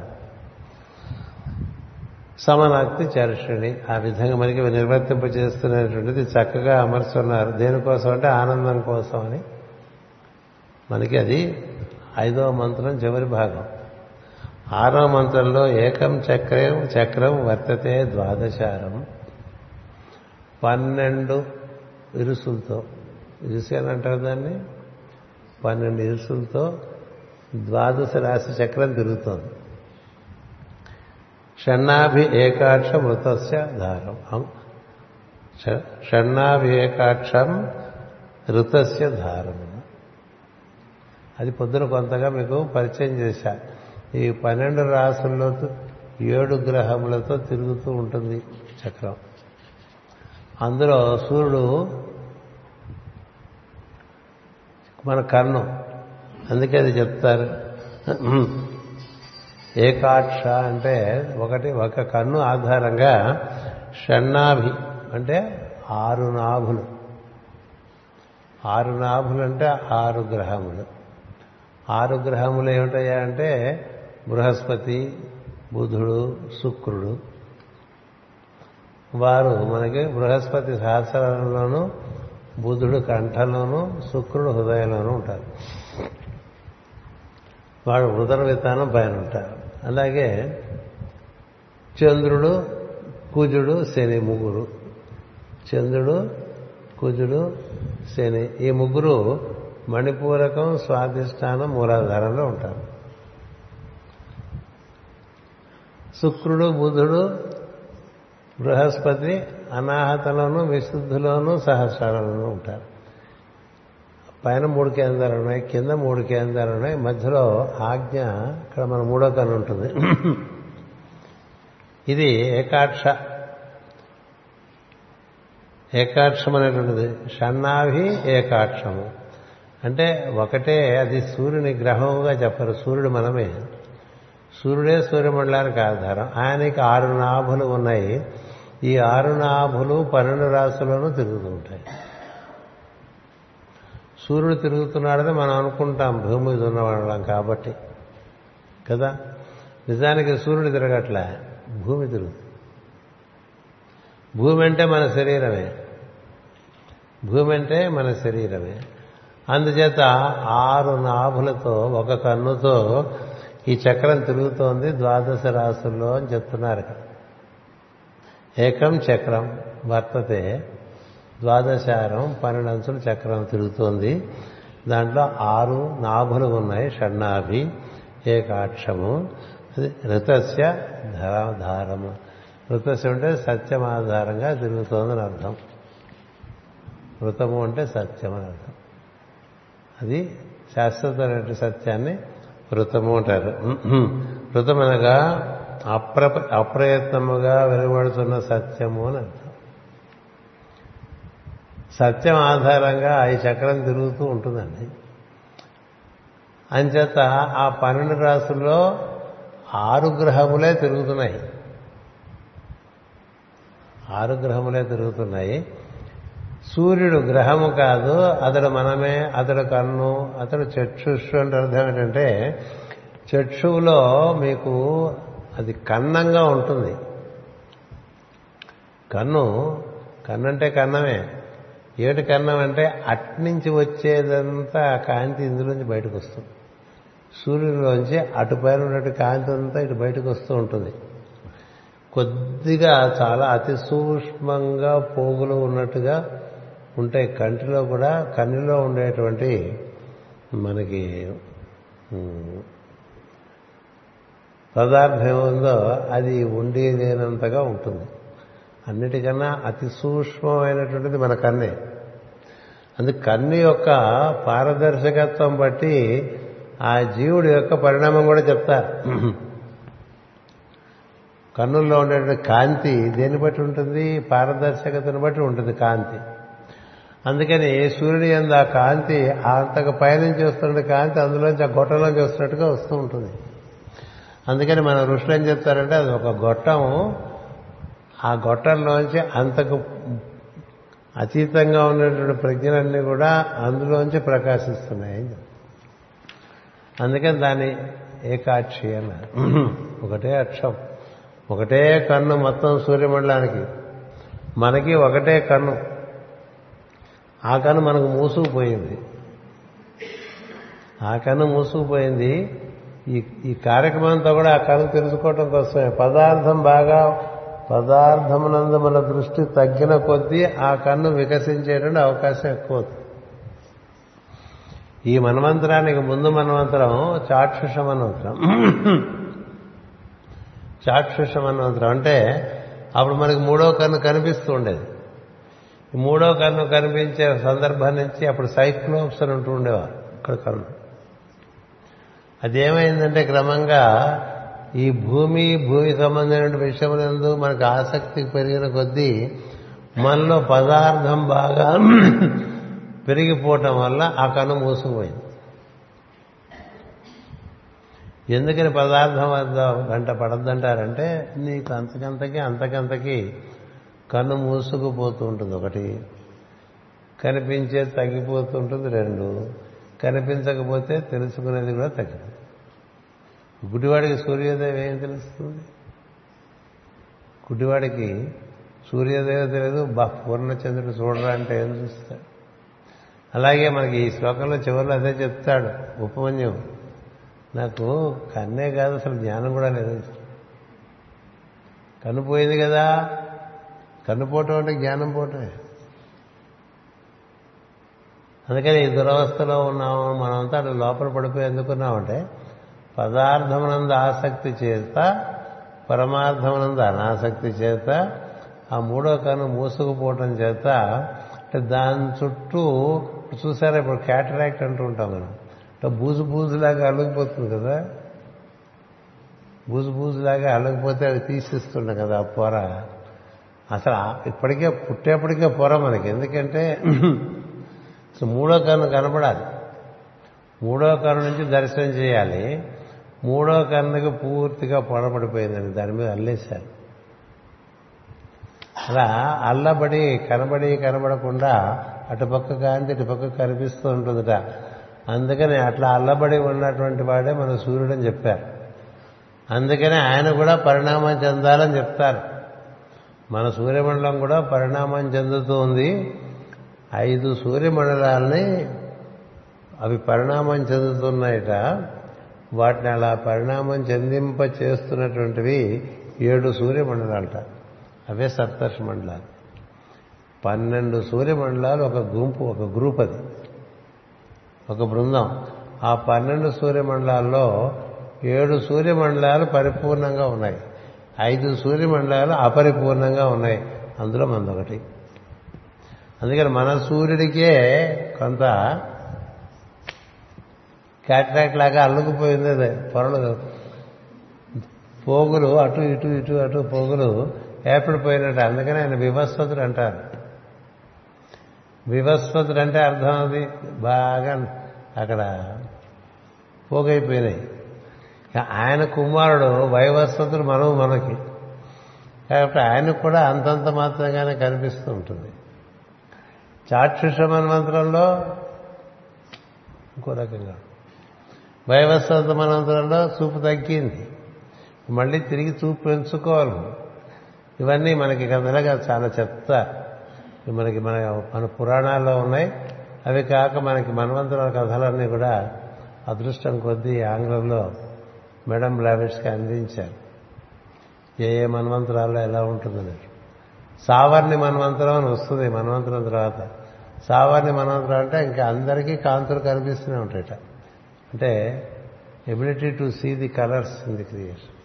సమనాక్తి చర్షిణి ఆ విధంగా మనకి నిర్వర్తింప చేస్తున్నటువంటిది చక్కగా అమర్చున్నారు దేనికోసం అంటే ఆనందం కోసం అని మనకి అది ఐదవ మంత్రం చివరి భాగం. ఆరవ మంత్రంలో ఏకం చక్రం చక్రం వర్తతే ద్వాదశారం. పన్నెండు ఇరుసులతో ఇరుసు అని అంటారు దాన్ని? పన్నెండు ఇరుసులతో ద్వాదశ రాశి చక్రం తిరుగుతోంది. షణ్ణాభి ఏకాక్ష మృతస్య ధారం. షణ్ణాభి ఏకాక్షం ఋతస్య ధారం అది పొద్దున కొంతగా మీకు పరిచయం చేశా. ఈ పన్నెండు రాసుల్లో ఏడు గ్రహములతో తిరుగుతూ ఉంటుంది చక్రం. అందులో సూర్యుడు మన కన్ను అందుకే అది చెప్తారు. ఏకాక్ష అంటే ఒకటి ఒక కన్ను ఆధారంగా షణ్ణాభి అంటే ఆరు నాభులు. ఆరు నాభులు అంటే ఆరు గ్రహములు. ఆరు గ్రహములు ఏమిటయ్యా అంటే బృహస్పతి బుధుడు శుక్రుడు. వారు మనకి బృహస్పతి సహస్రంలోనూ బుధుడు కంఠంలోనూ శుక్రుడు హృదయంలోనూ ఉంటారు. వాడు ఉదర విధానం పైన ఉంటారు. అలాగే చంద్రుడు కుజుడు శని ముగ్గురు. చంద్రుడు కుజుడు శని ఈ ముగ్గురు మణిపూరకం స్వాధిష్టానం మూలాధారంలో ఉంటారు. శుక్రుడు బుధుడు బృహస్పతి అనాహతలోను విశుద్ధిలోను సహస్రాలలోనూ ఉంటారు. పైన మూడు కేంద్రాలు ఉన్నాయి కింద మూడు కేంద్రాలు ఉన్నాయి మధ్యలో ఆజ్ఞ ఇక్కడ మన మూడో కన్ను ఉంటుంది. ఇది ఏకాక్ష. ఏకాక్షం అనేటువంటిది. షణ్ణాభి ఏకాక్షము. అంటే ఒకటే అది సూర్యుని గ్రహముగా చెప్పరు సూర్యుడు మనమే. సూర్యుడే సూర్యమండలానికి ఆధారం. ఆయనకి ఆరు నాభులు ఉన్నాయి. ఈ ఆరు నాభులు పన్నెండు రాసులను తిరుగుతూ ఉంటాయి. సూర్యుడు తిరుగుతున్నాడని మనం అనుకుంటాం భూమి మీద ఉన్నవాళ్ళం కాబట్టి. కదా? నిజానికి సూర్యుడు తిరగట్లే భూమి తిరుగుతుంది. భూమి అంటే మన శరీరమే. భూమి అంటే మన శరీరమే. అందుచేత ఆరు నాభులతో ఒక కన్నుతో ఈ చక్రం తిరుగుతోంది ద్వాదశ రాసుల్లో అని చెప్తున్నారు ఏకం చక్రం వర్తతే ద్వాదశారం పన్నెండు చక్రం తిరుగుతోంది. దాంట్లో ఆరు నాభులు ఉన్నాయి షణ్ణాభి ఏకాక్షము ఋతస్య ధరాధారము. ఋతస్య అంటే సత్యం ఆధారంగా తిరుగుతోందని అర్థం. ఋతము అంటే సత్యం అని అర్థం. అది శాశ్వతమైన సత్యాన్ని వృతము అంటారు. వృతం అనగా అప్ర అప్రయత్నముగా వెలువడుతున్న సత్యము అని అర్థం. సత్యం ఆధారంగా ఈ చక్రం తిరుగుతూ ఉంటుందండి. అంచేత ఆ పన్నెండు రాసుల్లో ఆరు గ్రహములే తిరుగుతున్నాయి. ఆరు గ్రహములే తిరుగుతున్నాయి. సూర్యుడు గ్రహము కాదు అతడు మనమే అతడు కన్ను అతడు చక్షుషు అంటే అర్థం ఏంటంటే చక్షువులో మీకు అది కన్నంగా ఉంటుంది. కన్ను కన్నంటే కన్నమే. ఏటి కన్నం అంటే అట్నుంచి వచ్చేదంతా ఆ కాంతి ఇందులోంచి బయటకు వస్తుంది సూర్యుడిలోంచి అటుపైన ఉన్నట్టు కాంతి అంతా ఇటు బయటకు వస్తూ ఉంటుంది. కొద్దిగా చాలా అతి సూక్ష్మంగా పోగులు ఉన్నట్టుగా ఉంటాయి కంటిలో కూడా కన్నులో ఉండేటువంటి మనకి పదార్థం ఏముందో అది ఉండి లేనంతగా ఉంటుంది. అన్నిటికన్నా అతి సూక్ష్మమైనటువంటిది మన కన్నే. అందుకు కన్ను యొక్క పారదర్శకత్వం బట్టి ఆ జీవుడి యొక్క పరిణామం కూడా చెప్తారు కన్నుల్లో ఉండేటువంటి కాంతి దేన్ని బట్టి ఉంటుంది? పారదర్శకతను బట్టి ఉంటుంది కాంతి. అందుకని సూర్యుడి ఎందు ఆ కాంతి అంతకు పైనుంచి వస్తున్న కాంతి అందులోంచి ఆ గొట్టంలోంచి వస్తున్నట్టుగా వస్తూ ఉంటుంది. అందుకని మన ఋషులు ఏం చెప్తారంటే అది ఒక గొట్టం. ఆ గొట్టంలోంచి అంతకు అతీతంగా ఉన్నటువంటి ప్రజ్ఞలన్నీ కూడా అందులోంచి ప్రకాశిస్తున్నాయి అందుకని దాన్ని ఏకాక్షి అన్న. ఒకటే అక్షం. ఒకటే కన్ను మొత్తం సూర్యమండలానికి. మనకి ఒకటే కన్ను. ఆ కన్ను మనకు మూసుకుపోయింది. ఆ కన్ను మూసుకుపోయింది. ఈ ఈ కార్యక్రమంతో కూడా ఆ కన్ను తెలుసుకోవటం కోసమే. పదార్థం బాగా పదార్థమునందు మన దృష్టి తగ్గిన కొద్దీ ఆ కన్ను వికసించేటువంటి అవకాశం ఎక్కువ ఈ మన్వంతరానికి ముందు మన్వంతరం చాక్షుష మన్వంతరం చాక్షుష మన్వంతరం అంటే అప్పుడు మనకి మూడో కన్ను కనిపిస్తూ ఉండేది. మూడో కన్ను కనిపించే సందర్భం నుంచి అప్పుడు సైక్లోప్స్ అని ఉంటూ ఉండేవారు ఇక్కడ కన్ను. అదేమైందంటే క్రమంగా ఈ భూమి భూమి సంబంధమైన విషయములందు మనకు ఆసక్తి పెరిగిన కొద్దీ మనలో పదార్థం బాగా పెరిగిపోవటం వల్ల ఆ కన్ను మూసుకుపోయింది. ఎందుకని పదార్థం వద్ద గంట పడద్దంటారంటే నీకు అంతకంతకి అంతకంతకి కన్ను మూసుకుపోతూ ఉంటుంది ఒకటి కనిపించేది తగ్గిపోతుంటుంది రెండు కనిపించకపోతే తెలుసుకునేది కూడా తగ్గిపోతుంది. గుడ్డివాడికి సూర్యోదయం ఏం తెలుస్తుంది? గుడ్డివాడికి సూర్యోదయం తెలియదు బా పూర్ణచంద్రుడు చూడరా అంటే ఏం చూస్తాడు? అలాగే మనకి ఈ శ్లోకంలో చివరిలో అదే చెప్తాడు ఉపమన్యం నాకు కన్నే కాదు అసలు జ్ఞానం కూడా లేదు. కన్ను పోయింది కదా కన్ను పోవటం అంటే జ్ఞానం పోవటమే అందుకని ఈ దురవస్థలో ఉన్నాము మనమంతా అటు లోపల పడిపోయి ఎందుకున్నామంటే పదార్థమునందు ఆసక్తి చేత పరమార్థమునందు అనాసక్తి చేత ఆ మూడో కన్ను మూసుకుపోవటం చేత అంటే దాని చుట్టూ చూసారా ఇప్పుడు క్యాటరాక్ట్ అంటూ ఉంటాం మనం. అంటే బూజు బూజులాగా అలగిపోతుంది కదా. బూజు బూజులాగా అలగిపోతే అవి తీసిస్తుండే కదా ఆ పొర. అసలు ఇప్పటికే పుట్టేప్పటికే పొర మనకి. ఎందుకంటే అసలు మూడో కన్ను కనపడాలి మూడో కన్ను నుంచి దర్శనం చేయాలి. మూడో కన్నుకి పూర్తిగా పొడబడిపోయిందండి దాని మీద అల్లేశారు. అలా అల్లబడి కనబడి కనబడకుండా అటుపక్క కాంతి ఇటుపక్క కనిపిస్తూ ఉంటుందట. అందుకని అట్లా అల్లబడి ఉన్నటువంటి వాడే మన సూర్యుడని చెప్పారు. అందుకనే ఆయన కూడా పరిణామం చెందాలని చెప్తారు. మన సూర్యమండలం కూడా పరిణామం చెందుతూ ఉంది ఐదు సూర్యమండలాలని అవి పరిణామం చెందుతున్నాయట. వాటిని అలా పరిణామం చెందింప చేస్తున్నటువంటివి ఏడు సూర్యమండలాలట. అవే సప్తర్షి మండలాలు పన్నెండు సూర్యమండలాలు ఒక గుంపు ఒక గ్రూప్ అది ఒక బృందం. ఆ పన్నెండు సూర్యమండలాల్లో ఏడు సూర్యమండలాలు పరిపూర్ణంగా ఉన్నాయి. ఐదు సూర్యమండలాలు అపరిపూర్ణంగా ఉన్నాయి. అందులో మనదొకటి. అందుకని మన సూర్యుడికే కొంత క్యాట్రాక్ట్ లాగా అల్లుకుపోయింది అది పొరలు. పోగులు అటు ఇటు ఇటు అటు పోగులు ఏర్పడిపోయినట్టు అందుకని ఆయన వివస్వతుడు అంటారు. వివస్వతుడు అంటే అర్థం అది. బాగా అక్కడ పోగైపోయినాయి. ఆయన కుమారుడు వైవస్వతుడు మనం మనకి. కాబట్టి ఆయనకు కూడా అంతంత మాత్రంగానే కనిపిస్తూ ఉంటుంది. చాక్షుష మన్వంతరంలో ఇంకో రకంగా. వైవస్వత మన్వంతరంలో చూపు తగ్గింది. మళ్ళీ తిరిగి చూపు పెంచుకోవాలి. ఇవన్నీ మనకి కథలుగా చాలా చెత్త. మనకి మన మన పురాణాల్లో ఉన్నాయి. అవి కాక మనకి మన్వంతరాల కథలన్నీ కూడా అదృష్టం కొద్దీ ఆంగ్లంలో మేడం బ్లావిడ్స్కి అందించారు. ఏ ఏ మన్వంతరాల్లో ఎలా ఉంటుందని. సావర్ణి మన్వంతరం అని వస్తుంది మన్వంతరం తర్వాత. సావర్ణి మన్వంతరం అంటే ఇంకా అందరికీ కాంతులు కనిపిస్తూనే ఉంటాయట. అంటే ability to see the colours in the creation.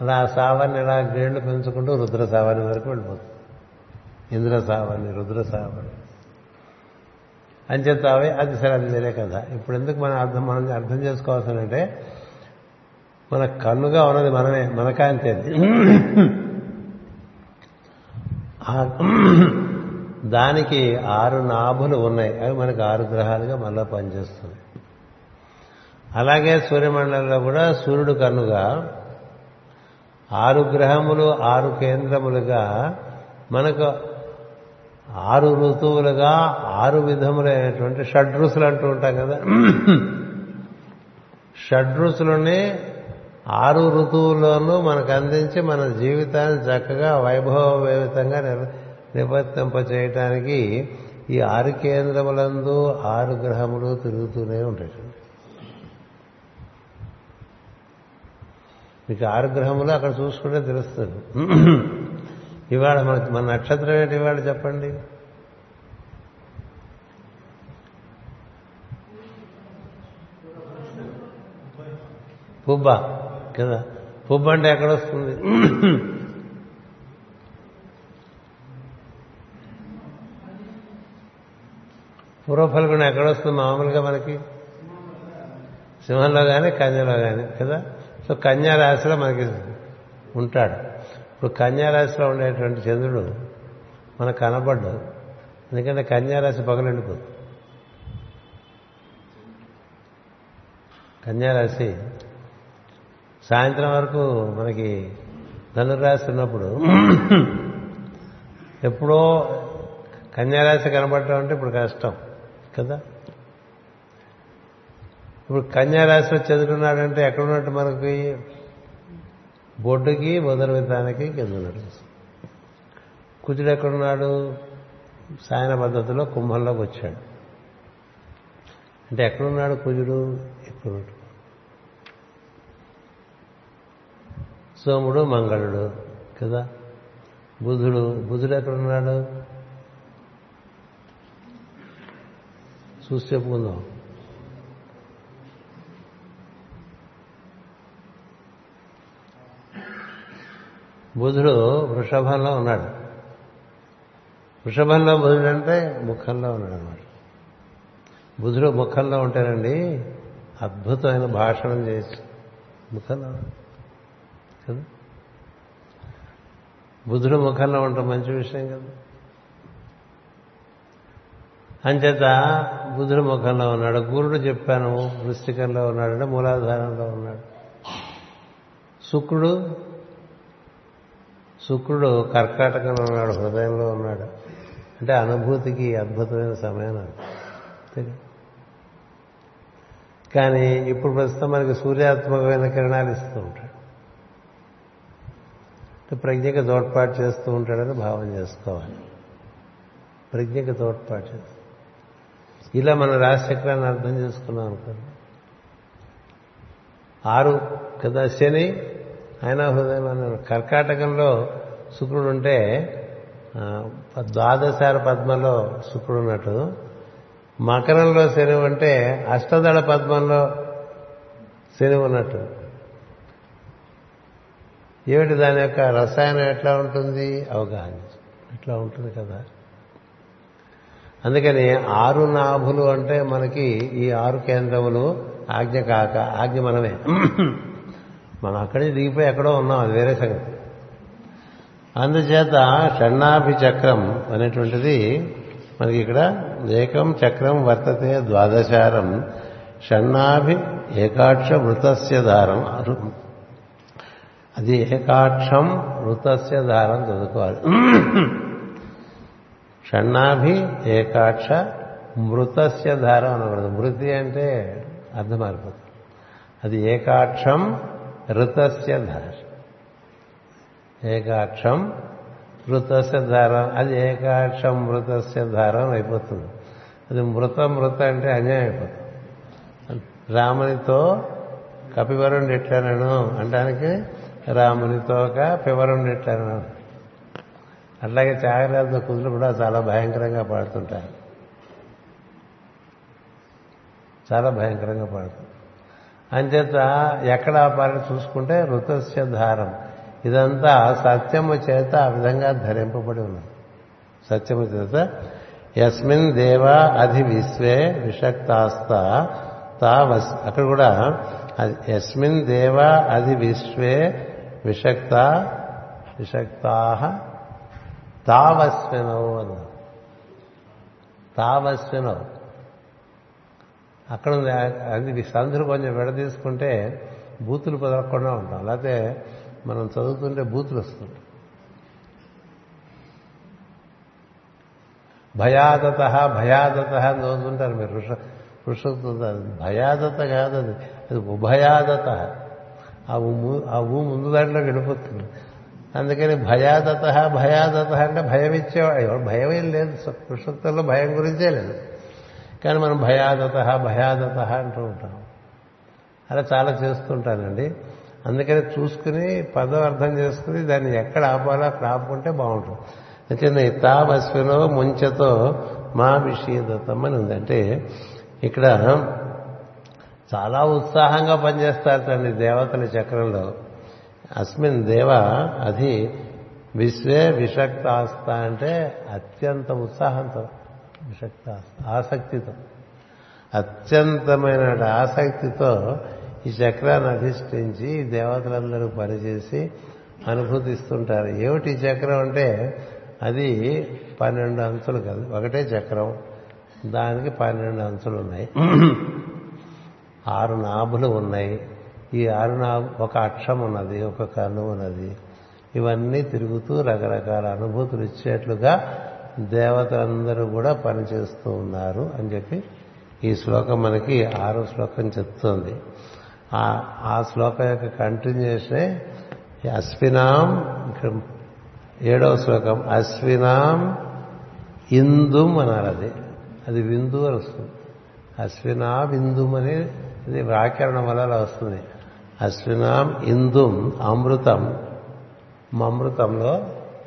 అలా ఆ సావర్ణి ఇలా గ్రేడ్లు పెంచుకుంటూ రుద్ర సావర్ణి వరకు వెళ్ళిపోతుంది. ఇంద్ర సావర్ణి రుద్ర అని చెప్తా అవి అది సరే అది వేరే కదా ఇప్పుడు ఎందుకు మనం అర్థం మనం అర్థం చేసుకోవాల్సిందంటే మన కన్నుగా ఉన్నది మనమే మన కాంతి దానికి ఆరు నాభులు ఉన్నాయి. అవి మనకు ఆరు గ్రహాలుగా మళ్ళా పనిచేస్తున్నాయి. అలాగే సూర్యమండలంలో కూడా సూర్యుడు కన్నుగా ఆరు గ్రహములు ఆరు కేంద్రములుగా మనకు ఆరు ఋతువులుగా ఆరు విధములైనటువంటి షడ్రుసులు అంటూ ఉంటాం కదా. షడ్రుసులని ఆరు ఋతువుల్లోనూ మనకు అందించి మన జీవితాన్ని చక్కగా వైభవవేవితంగా నివర్తింప చేయటానికి ఈ ఆరు కేంద్రములందు ఆరు గ్రహములు తిరుగుతూనే ఉంటాయి మీకు ఆరు గ్రహములు అక్కడ చూసుకుంటే తెలుస్తుంది. ఇవాళ మనకి మన నక్షత్రం ఏంటి ఇవాళ చెప్పండి? పుబ్బ కదా? పుబ్బ అంటే ఎక్కడొస్తుంది? పూర్వఫల్గుణం ఎక్కడొస్తుంది మామూలుగా మనకి? సింహంలో కానీ కన్యలో కానీ కదా? సో కన్యా రాశిలో మనకి ఉంటాడు. ఇప్పుడు కన్యారాశిలో ఉండేటువంటి చంద్రుడు మనకు కనబడ్డు ఎందుకంటే కన్యారాశి పగలండిపోతుంది కన్యారాశి సాయంత్రం వరకు మనకి ధనురాశి ఉన్నప్పుడు ఎప్పుడో కన్యారాశి కనబడటం అంటే ఇప్పుడు కష్టం కదా? ఇప్పుడు కన్యారాశిలో చదువుకున్నాడంటే ఎక్కడున్నట్టు మనకి బొడ్డుకి మొదలు విధానికి కింద ఉన్నాడు కుజుడు ఎక్కడున్నాడు? సాయన పద్ధతిలో కుంభంలోకి వచ్చాడు. అంటే ఎక్కడున్నాడు కుజుడు? ఎక్కడున్నాడు సోముడు మంగళుడు కదా. బుధుడు బుధుడు ఎక్కడున్నాడు? చూసి చెప్పుకుందాం. బుధుడు వృషభంలో ఉన్నాడు. వృషభంలో బుధుడు అంటే ముఖంలో ఉన్నాడు అన్నమాట బుధుడు ముఖంలో ఉంటారండి అద్భుతమైన భాషణం చేయొచ్చు ముఖంలో కదా? బుధుడు ముఖంలో ఉండటం మంచి విషయం కదా? అంచేత బుధుడు ముఖంలో ఉన్నాడు గురుడు చెప్పాను వృష్టికంలో ఉన్నాడు మూలాధారంలో ఉన్నాడు. శుక్రుడు శుక్రుడు కర్కాటకంలో ఉన్నాడు హృదయంలో ఉన్నాడు. అంటే అనుభూతికి అద్భుతమైన సమయం కానీ ఇప్పుడు ప్రస్తుతం మనకి సూర్యాత్మకమైన కిరణాలు ఇస్తూ ఉంటాడు. ప్రజ్ఞకి తోడ్పాటు చేస్తూ ఉంటాడని భావం చేసుకోవాలి. ప్రజ్ఞకి తోడ్పాటు చేస్తూ. ఇలా మన రాశిచక్రాన్ని అర్థం చేసుకున్నాం అనుకోండి. ఆరు కదా శని ఆయన హృదయం కర్కాటకంలో శుక్రుడు ఉంటే ద్వాదశార పద్మంలో శుక్రుడు ఉన్నట్టు. మకరంలో శని ఉంటే అష్టదళ పద్మంలో శని ఉన్నట్టు. ఏమిటి దాని యొక్క రసాయనం ఎట్లా ఉంటుంది? అవగాహన. ఇట్లా ఉంటుంది కదా? అందుకని ఆరు నాభులు అంటే మనకి ఈ ఆరు కేంద్రములు ఆజ్ఞ కాక ఆజ్ఞ మనమే. మనం అక్కడే దిగిపోయి ఎక్కడో ఉన్నాం అది వేరే సంగతి. అందుచేత షణ్ణాభి చక్రం అనేటువంటిది మనకి ఇక్కడ ఏకం చక్రం వర్తతే ద్వాదశారం షణ్ణాభి ఏకాక్ష వృతస్య దారం అరు- అది ఏకాక్షం వృతస్య దారం చదువుకోవాలి. షణ్ణాభి ఏకాక్ష మృతస్య దారం అనకూడదు మృతి అంటే అర్థం మారిపోతుంది. అది ఏకాక్షం ఋతస్య ధార. ఏకాక్షం మృతస్య ధారం. అది ఏకాక్షం మృతస్య ధారం అయిపోతుంది. అది మృత మృత అంటే అన్యాయం అయిపోతుంది. రామునితో కపివరుణ్ణి ఎట్లానను అంటానికి రామునితోక పివరుణ్ణి ఎట్లాను అట్లాగే త్యాగరాజు కుదులు కూడా చాలా భయంకరంగా పాడుతుంటారు. చాలా భయంకరంగా పాడుతుంది. అంచేత ఎక్కడ ఆపాలని చూసుకుంటే ఋతస్య ధారం ఇదంతా సత్యము చేత ఆ విధంగా ధరింపబడి ఉన్నది. సత్యము చేత. యస్మిన్ దేవ అధి విశ్వే విషక్తాస్త తావస్. అక్కడ కూడా యస్మిన్ దేవా అధి విశ్వే విషక్త విషక్తా తావస్వినవు అన్నారు. తావస్వినవు అక్కడ ఉంది. అది సందులు కొంచెం విడదీసుకుంటే బూతులు కుదరకుండా ఉంటాం. లేకపోతే మనం చదువుతుంటే బూతులు వస్తుంటాయి. భయాదత భయాదత అని చదువుతుంటారు మీరు. ఋష ఋషుతుంటారు భయాదత కాదు అది. అది ఉభయాదత. ఆ ఊ ఆ ఊ ముందు దాంట్లో గడిపోతుంది అందుకని భయాదత భయాదత అంటే భయం ఇచ్చేవాడు. భయం ఏం లేదు. పురుషోత్తంలో భయం గురించే లేదు. కానీ మనం భయాదత భయాదత అంటూ ఉంటాం. అలా చాలా చేస్తుంటానండి. అందుకని చూసుకుని పదం అర్థం చేసుకుని దాన్ని ఎక్కడ ఆపాలో అక్కడ ఆపుకుంటే బాగుంటుంది. అంటే తావస్విలో ముంచతో మా విషీదతం అని ఉంది. అంటే ఇక్కడ చాలా ఉత్సాహంగా పనిచేస్తారటండి దేవతల చక్రంలో. అస్మిన్ దేవ అది విశ్వే విషక్తాస్త అంటే అత్యంత ఉత్సాహంతో. విషక్తాస్త ఆసక్తితో. అత్యంతమైన ఆసక్తితో ఈ చక్రాన్ని అధిష్ఠించి దేవతలందరూ పనిచేసి అనుభూతిస్తుంటారు. ఏమిటి చక్రం అంటే అది పన్నెండు అంచులు కదా ఒకటే చక్రం. దానికి పన్నెండు అంచులు ఉన్నాయి. ఆరు నాభులు ఉన్నాయి. ఈ ఆరు నాభు ఒక అక్షం ఉన్నది ఒక కన్ను ఉన్నది. ఇవన్నీ తిరుగుతూ రకరకాల అనుభూతులు ఇచ్చేట్లుగా దేవతలందరూ కూడా పనిచేస్తూ ఉన్నారు అని చెప్పి ఈ శ్లోకం మనకి ఆరో శ్లోకం చెప్తోంది. ఆ- ఆ శ్లోకం యొక్క కంటిన్యూషనే అశ్వినాం ఏడవ శ్లోకం అశ్వినాం ఇందుం అన్నారు అది అది విందు అని వస్తుంది. అశ్వినా బిందుం అని ఇది వ్యాకరణం వల్ల అలా వస్తుంది. అశ్వినాం ఇందుం అమృతం అమృతంలో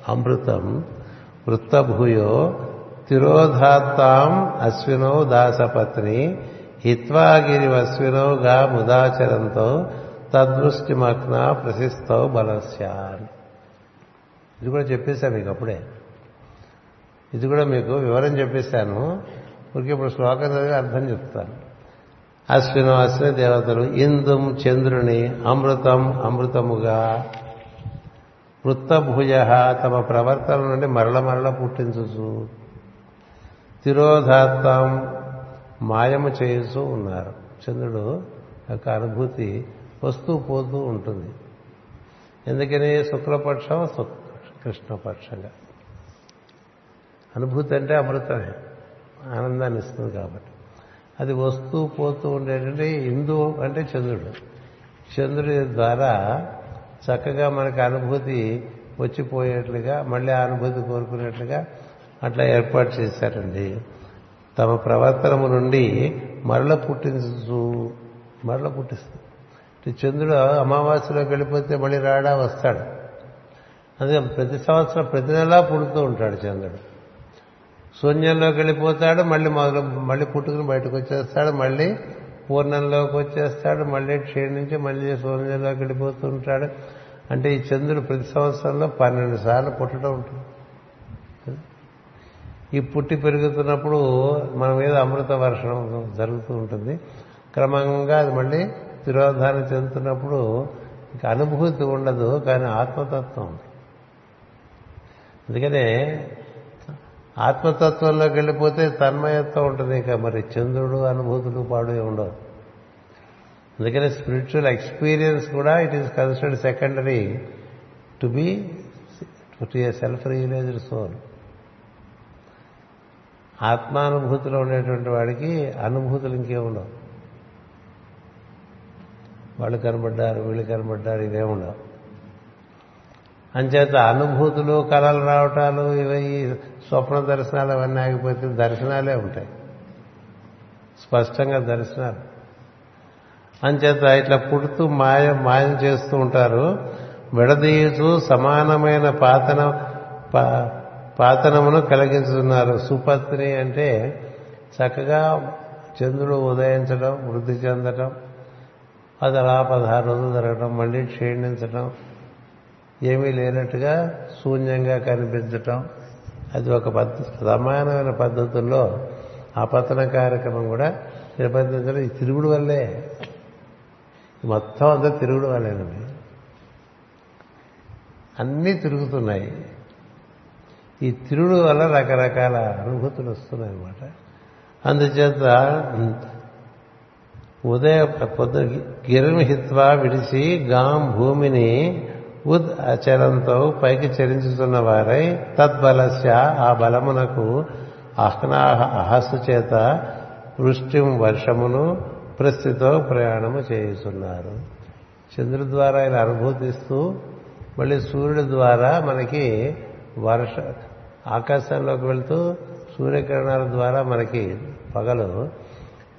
అమృతం వృత్తభూయో తిరోధాత్తాం అశ్వినో దాసపత్ని హిత్వాగిరివశ్వినో గా ముదాచరంతో తద్దృష్టిమగ్న ప్రశిస్తో బలస్యాన్. ఇది కూడా చెప్పేశాను మీకు అప్పుడే. ఇది కూడా మీకు వివరం చెప్పేశాను. ఊరికి ఇప్పుడు శ్లోకం చదివి అర్థం చెప్తాను. అశ్వినం అశ్విని దేవతలు ఇందుం చంద్రుని అమృతం అమృతముగా వృత్తభుజ తమ ప్రవర్తన నుండి మరల మరల పుట్టించుచు తిరోధాత్వం మాయము చేయుచూ ఉన్నారు. చంద్రుడు యొక్క అనుభూతి వస్తూ పోతూ ఉంటుంది. ఎందుకని? శుక్లపక్షం కృష్ణపక్షంగా. అనుభూతి అంటే అమృతమే. ఆనందాన్ని ఇస్తుంది కాబట్టి. అది వస్తూ పోతూ ఉండేటంటే హిందూ అంటే చంద్రుడు. చంద్రుడి ద్వారా చక్కగా మనకి అనుభూతి వచ్చిపోయేట్లుగా మళ్ళీ ఆ అనుభూతి కోరుకునేట్లుగా అట్లా ఏర్పాటు చేశారండి. తమ ప్రవర్తనము నుండి మరల పుట్టించు మరల పుట్టిస్తుంది. చంద్రుడు అమావాస్యలోకి వెళ్ళిపోతే మళ్ళీ రాడా వస్తాడు? అందుకే ప్రతి సంవత్సరం ప్రతి నెలా పుడుతూ ఉంటాడు చంద్రుడు. శూన్యంలోకి వెళ్ళిపోతాడు మళ్ళీ మొదలు మళ్ళీ పుట్టుకుని బయటకు వచ్చేస్తాడు మళ్ళీ పూర్ణంలోకి వచ్చేస్తాడు మళ్ళీ క్షీణించి మళ్ళీ సూర్యంలోకి వెళ్ళిపోతూ ఉంటాడు అంటే ఈ చంద్రుడు ప్రతి సంవత్సరంలో పన్నెండు సార్లు పుట్టడం ఉంటుంది. ఈ పుట్టి పెరుగుతున్నప్పుడు మన మీద అమృత వర్షం జరుగుతూ ఉంటుంది. క్రమంగా అది మళ్ళీ తిరోధానం చెందుతున్నప్పుడు ఇంకా అనుభూతి ఉండదు కానీ ఆత్మతత్వం ఉంది. అందుకనే ఆత్మతత్వంలోకి వెళ్ళిపోతే తన్మయత్వం ఉంటుంది ఇక. మరి చంద్రుడు అనుభూతులు పాడు ఉండవు. అందుకనే స్పిరిచువల్ ఎక్స్పీరియన్స్ కూడా it is considered secondary to be to a self realised soul ఆత్మానుభూతిలో ఉండేటువంటి వాడికి అనుభూతులు ఇంకే ఉండవు. వాళ్ళు కనబడ్డారు వీళ్ళు కనబడ్డారు ఇవే ఉండవు. అంచేత అనుభూతులు కళలు రావటాలు ఇవి స్వప్న దర్శనాలు అవన్నీ ఆగిపోతే దర్శనాలే ఉంటాయి. స్పష్టంగా దర్శనాలు. అంచేత ఇట్లా పుడుతూ మాయ మాయం చేస్తూ ఉంటారు. విడదీయుచు సమానమైన పాతన పాతనమును కలిగించుతున్నారు. సుపత్ని అంటే చక్కగా చంద్రుడు ఉదయించడం వృద్ధి చెందడం అది అలా పదహారు రోజులు జరగడం మళ్ళీ క్షీణించడం ఏమీ లేనట్టుగా శూన్యంగా కనిపించటం. అది ఒక పద్ధతి సమానమైన పద్ధతుల్లో ఆ పతన కార్యక్రమం కూడా నిర్బంధించడం. ఈ తిరుగుడు వల్లే. మొత్తం అంతా తిరుగుడు వల్లేనండి. అన్నీ తిరుగుతున్నాయి. ఈ తిరుగుడు వల్ల రకరకాల అనుభూతులు వస్తున్నాయి అన్నమాట అందుచేత ఉదయ పొద్దు గిరిమిహిత్వా విడిచి గాం భూమిని ఉద్ అచలంతో పైకి చరించుతున్న వారై తద్బలస్య ఆ బలమునకు అహ్నాహ అహస్సు చేత వృష్టిం వర్షమును ప్రస్థితో ప్రయాణము చేస్తున్నారు చంద్రుడి ద్వారా ఇలా అనుభూతిస్తూ మళ్ళీ సూర్యుడి ద్వారా మనకి వర్ష ఆకాశంలోకి వెళ్తూ సూర్యకిరణాల ద్వారా మనకి పగలు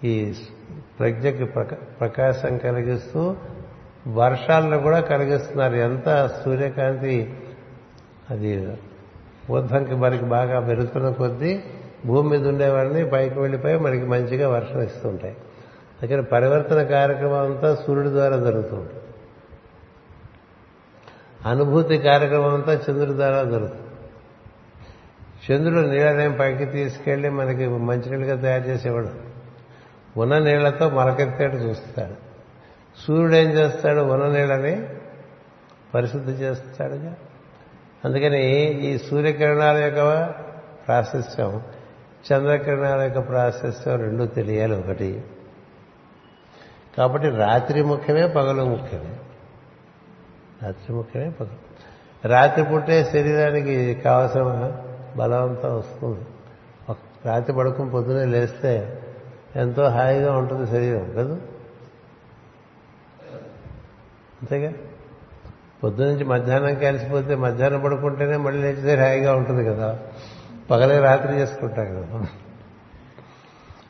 ఈ ప్రజ్ఞకి ప్రకాశం కలిగిస్తూ వర్షాలను కూడా కలిగిస్తున్నారు. ఎంత సూర్యకాంతి అది ఊర్ధంకి మనకి బాగా పెరుగుతున్న కొద్దీ భూమి మీద ఉండేవాడిని పైకి వెళ్ళిపోయి మనకి మంచిగా వర్షం ఇస్తుంటాయి. దగ్గర పరివర్తన కార్యక్రమం అంతా సూర్యుడి ద్వారా జరుగుతుంది అనుభూతి కార్యక్రమం అంతా చంద్రుడి ద్వారా జరుగుతుంది. చంద్రుడు నీళ్ళని పైకి తీసుకెళ్ళి మనకి మంచినీళ్ళుగా తయారు చేసేవాడు. ఉన్న నీళ్ళతో మరకెత్తేట చూస్తాడు. సూర్యుడు ఏం చేస్తాడు? ఉన్న నీళ్ళని పరిశుద్ధి చేస్తాడుగా అందుకని ఈ సూర్యకిరణాల యొక్క ప్రాశస్యం చంద్రకిరణాల యొక్క ప్రాశస్యం రెండు తెలియాలి ఒకటి. కాబట్టి రాత్రి ముఖ్యమే పగలు ముఖ్యమే. రాత్రి ముఖ్యమే పగలు. రాత్రి పుట్టే శరీరానికి కావలసిన బలవంతం వస్తుంది. రాత్రి పడుకుని పొద్దునే లేస్తే ఎంతో హాయిగా ఉంటుంది శరీరం కదా? అంతేగా? పొద్దునుంచి మధ్యాహ్నం కలిసిపోతే మధ్యాహ్నం పడుకుంటేనే మళ్ళీ లేచితే హాయిగా ఉంటుంది కదా. పగలే రాత్రి చేసుకుంటాం కదా.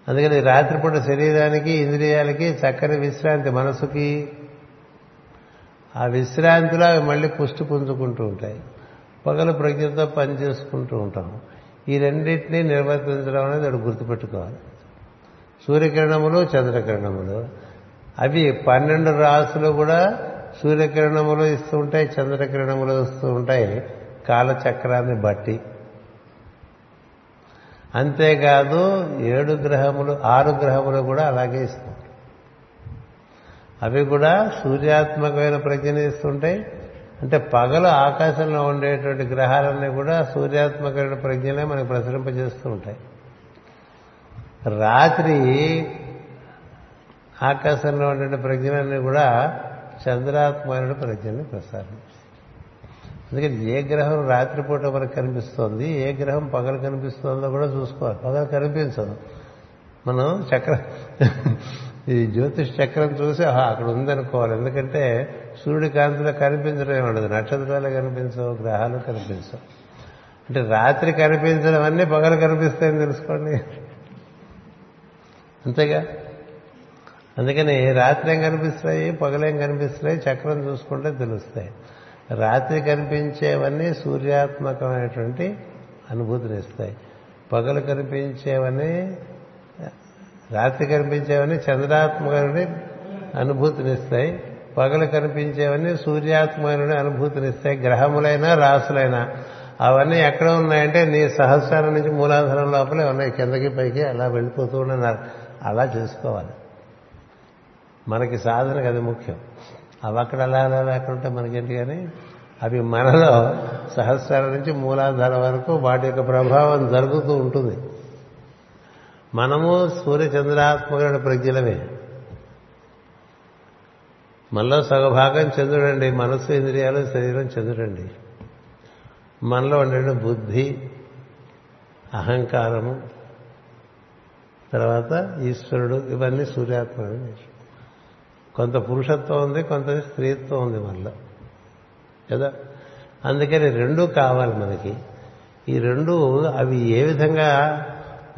అందుకని రాత్రిపూట శరీరానికి ఇంద్రియాలకి చక్కని విశ్రాంతి మనసుకి. ఆ విశ్రాంతిలో అవి మళ్ళీ పుష్టి పుంజుకుంటూ ఉంటాయి. పగలు ప్రజ్ఞతో పని చేసుకుంటూ ఉంటాం. ఈ రెండింటినీ నిర్వర్తించడం అనేది అది గుర్తుపెట్టుకోవాలి. సూర్యకిరణములు చంద్రకిరణములు. అవి పన్నెండు రాసులు కూడా సూర్యకిరణములు ఇస్తూ ఉంటాయి చంద్రకిరణములు ఇస్తూ ఉంటాయి. కాలచక్రాన్ని బట్టి. అంతేకాదు ఏడు గ్రహములు ఆరు గ్రహములు కూడా అలాగే ఇస్తుంటాయి. అవి కూడా సూర్యాత్మకమైన ప్రజ్ఞని ఇస్తుంటాయి. అంటే పగలు ఆకాశంలో ఉండేటువంటి గ్రహాలన్నీ కూడా సూర్యాత్మకమైన ప్రజ్ఞనే మనకు ప్రసరింపజేస్తూ ఉంటాయి. రాత్రి ఆకాశంలో ఉండే ప్రజ్ఞలన్నీ కూడా చంద్రాకుమారుడు ప్రజ్ఞని ప్రసారం అందుకని ఏ గ్రహం రాత్రిపూట మనకు కనిపిస్తోంది ఏ గ్రహం పగలు కనిపిస్తోందో కూడా చూసుకోవాలి. పగలు కనిపించదు. మనం చక్రం ఈ జ్యోతిష్ చక్రం చూసి అక్కడ ఉందనుకోవాలి. ఎందుకంటే సూర్యుడి కాంతిలో కనిపించడం ఉండదు. నక్షత్రాలు కనిపించవు గ్రహాలు కనిపించవు. అంటే రాత్రి కనిపించడం అన్నీ పగలు కనిపిస్తాయని తెలుసుకోండి. అంతేగా? అందుకని రాత్రి ఏం కనిపిస్తాయి పగలేం కనిపిస్తాయి చక్రం చూసుకుంటే తెలుస్తాయి. రాత్రి కనిపించేవన్నీ సూర్యాత్మకమైనటువంటి అనుభూతిని ఇస్తాయి. పగలు కనిపించేవన్నీ రాత్రి కనిపించేవన్నీ చంద్రాత్మకమైన అనుభూతినిస్తాయి పగలు కనిపించేవన్నీ సూర్యాత్మకమైన అనుభూతినిస్తాయి గ్రహములైనా రాసులైనా. అవన్నీ ఎక్కడ ఉన్నాయంటే నీ సహస్రం నుంచి మూలాధారం లోపలే ఉన్నాయి. కిందకి పైకి అలా వెళ్ళిపోతూ ఉన్నారు అలా చేసుకోవాలి. మనకి సాధనకు అది ముఖ్యం. అవి అక్కడ అలా అలా లేకుంటే మనకేంటి కానీ అవి మనలో సహస్రాల నుంచి మూలాధార వరకు వాటి యొక్క ప్రభావం జరుగుతూ ఉంటుంది. మనము సూర్యచంద్రాత్మకుడు ప్రజ్ఞలమే. మనలో సగభాగం చంద్రుడండి మనస్సు ఇంద్రియాలు శరీరం చంద్రుడండి. మనలో ఉండే బుద్ధి అహంకారము తర్వాత ఈశ్వరుడు ఇవన్నీ సూర్యాత్మకుడు కొంత పురుషత్వం ఉంది కొంత స్త్రీత్వం ఉంది మనలో కదా? అందుకని రెండు కావాలి మనకి. ఈ రెండు అవి ఏ విధంగా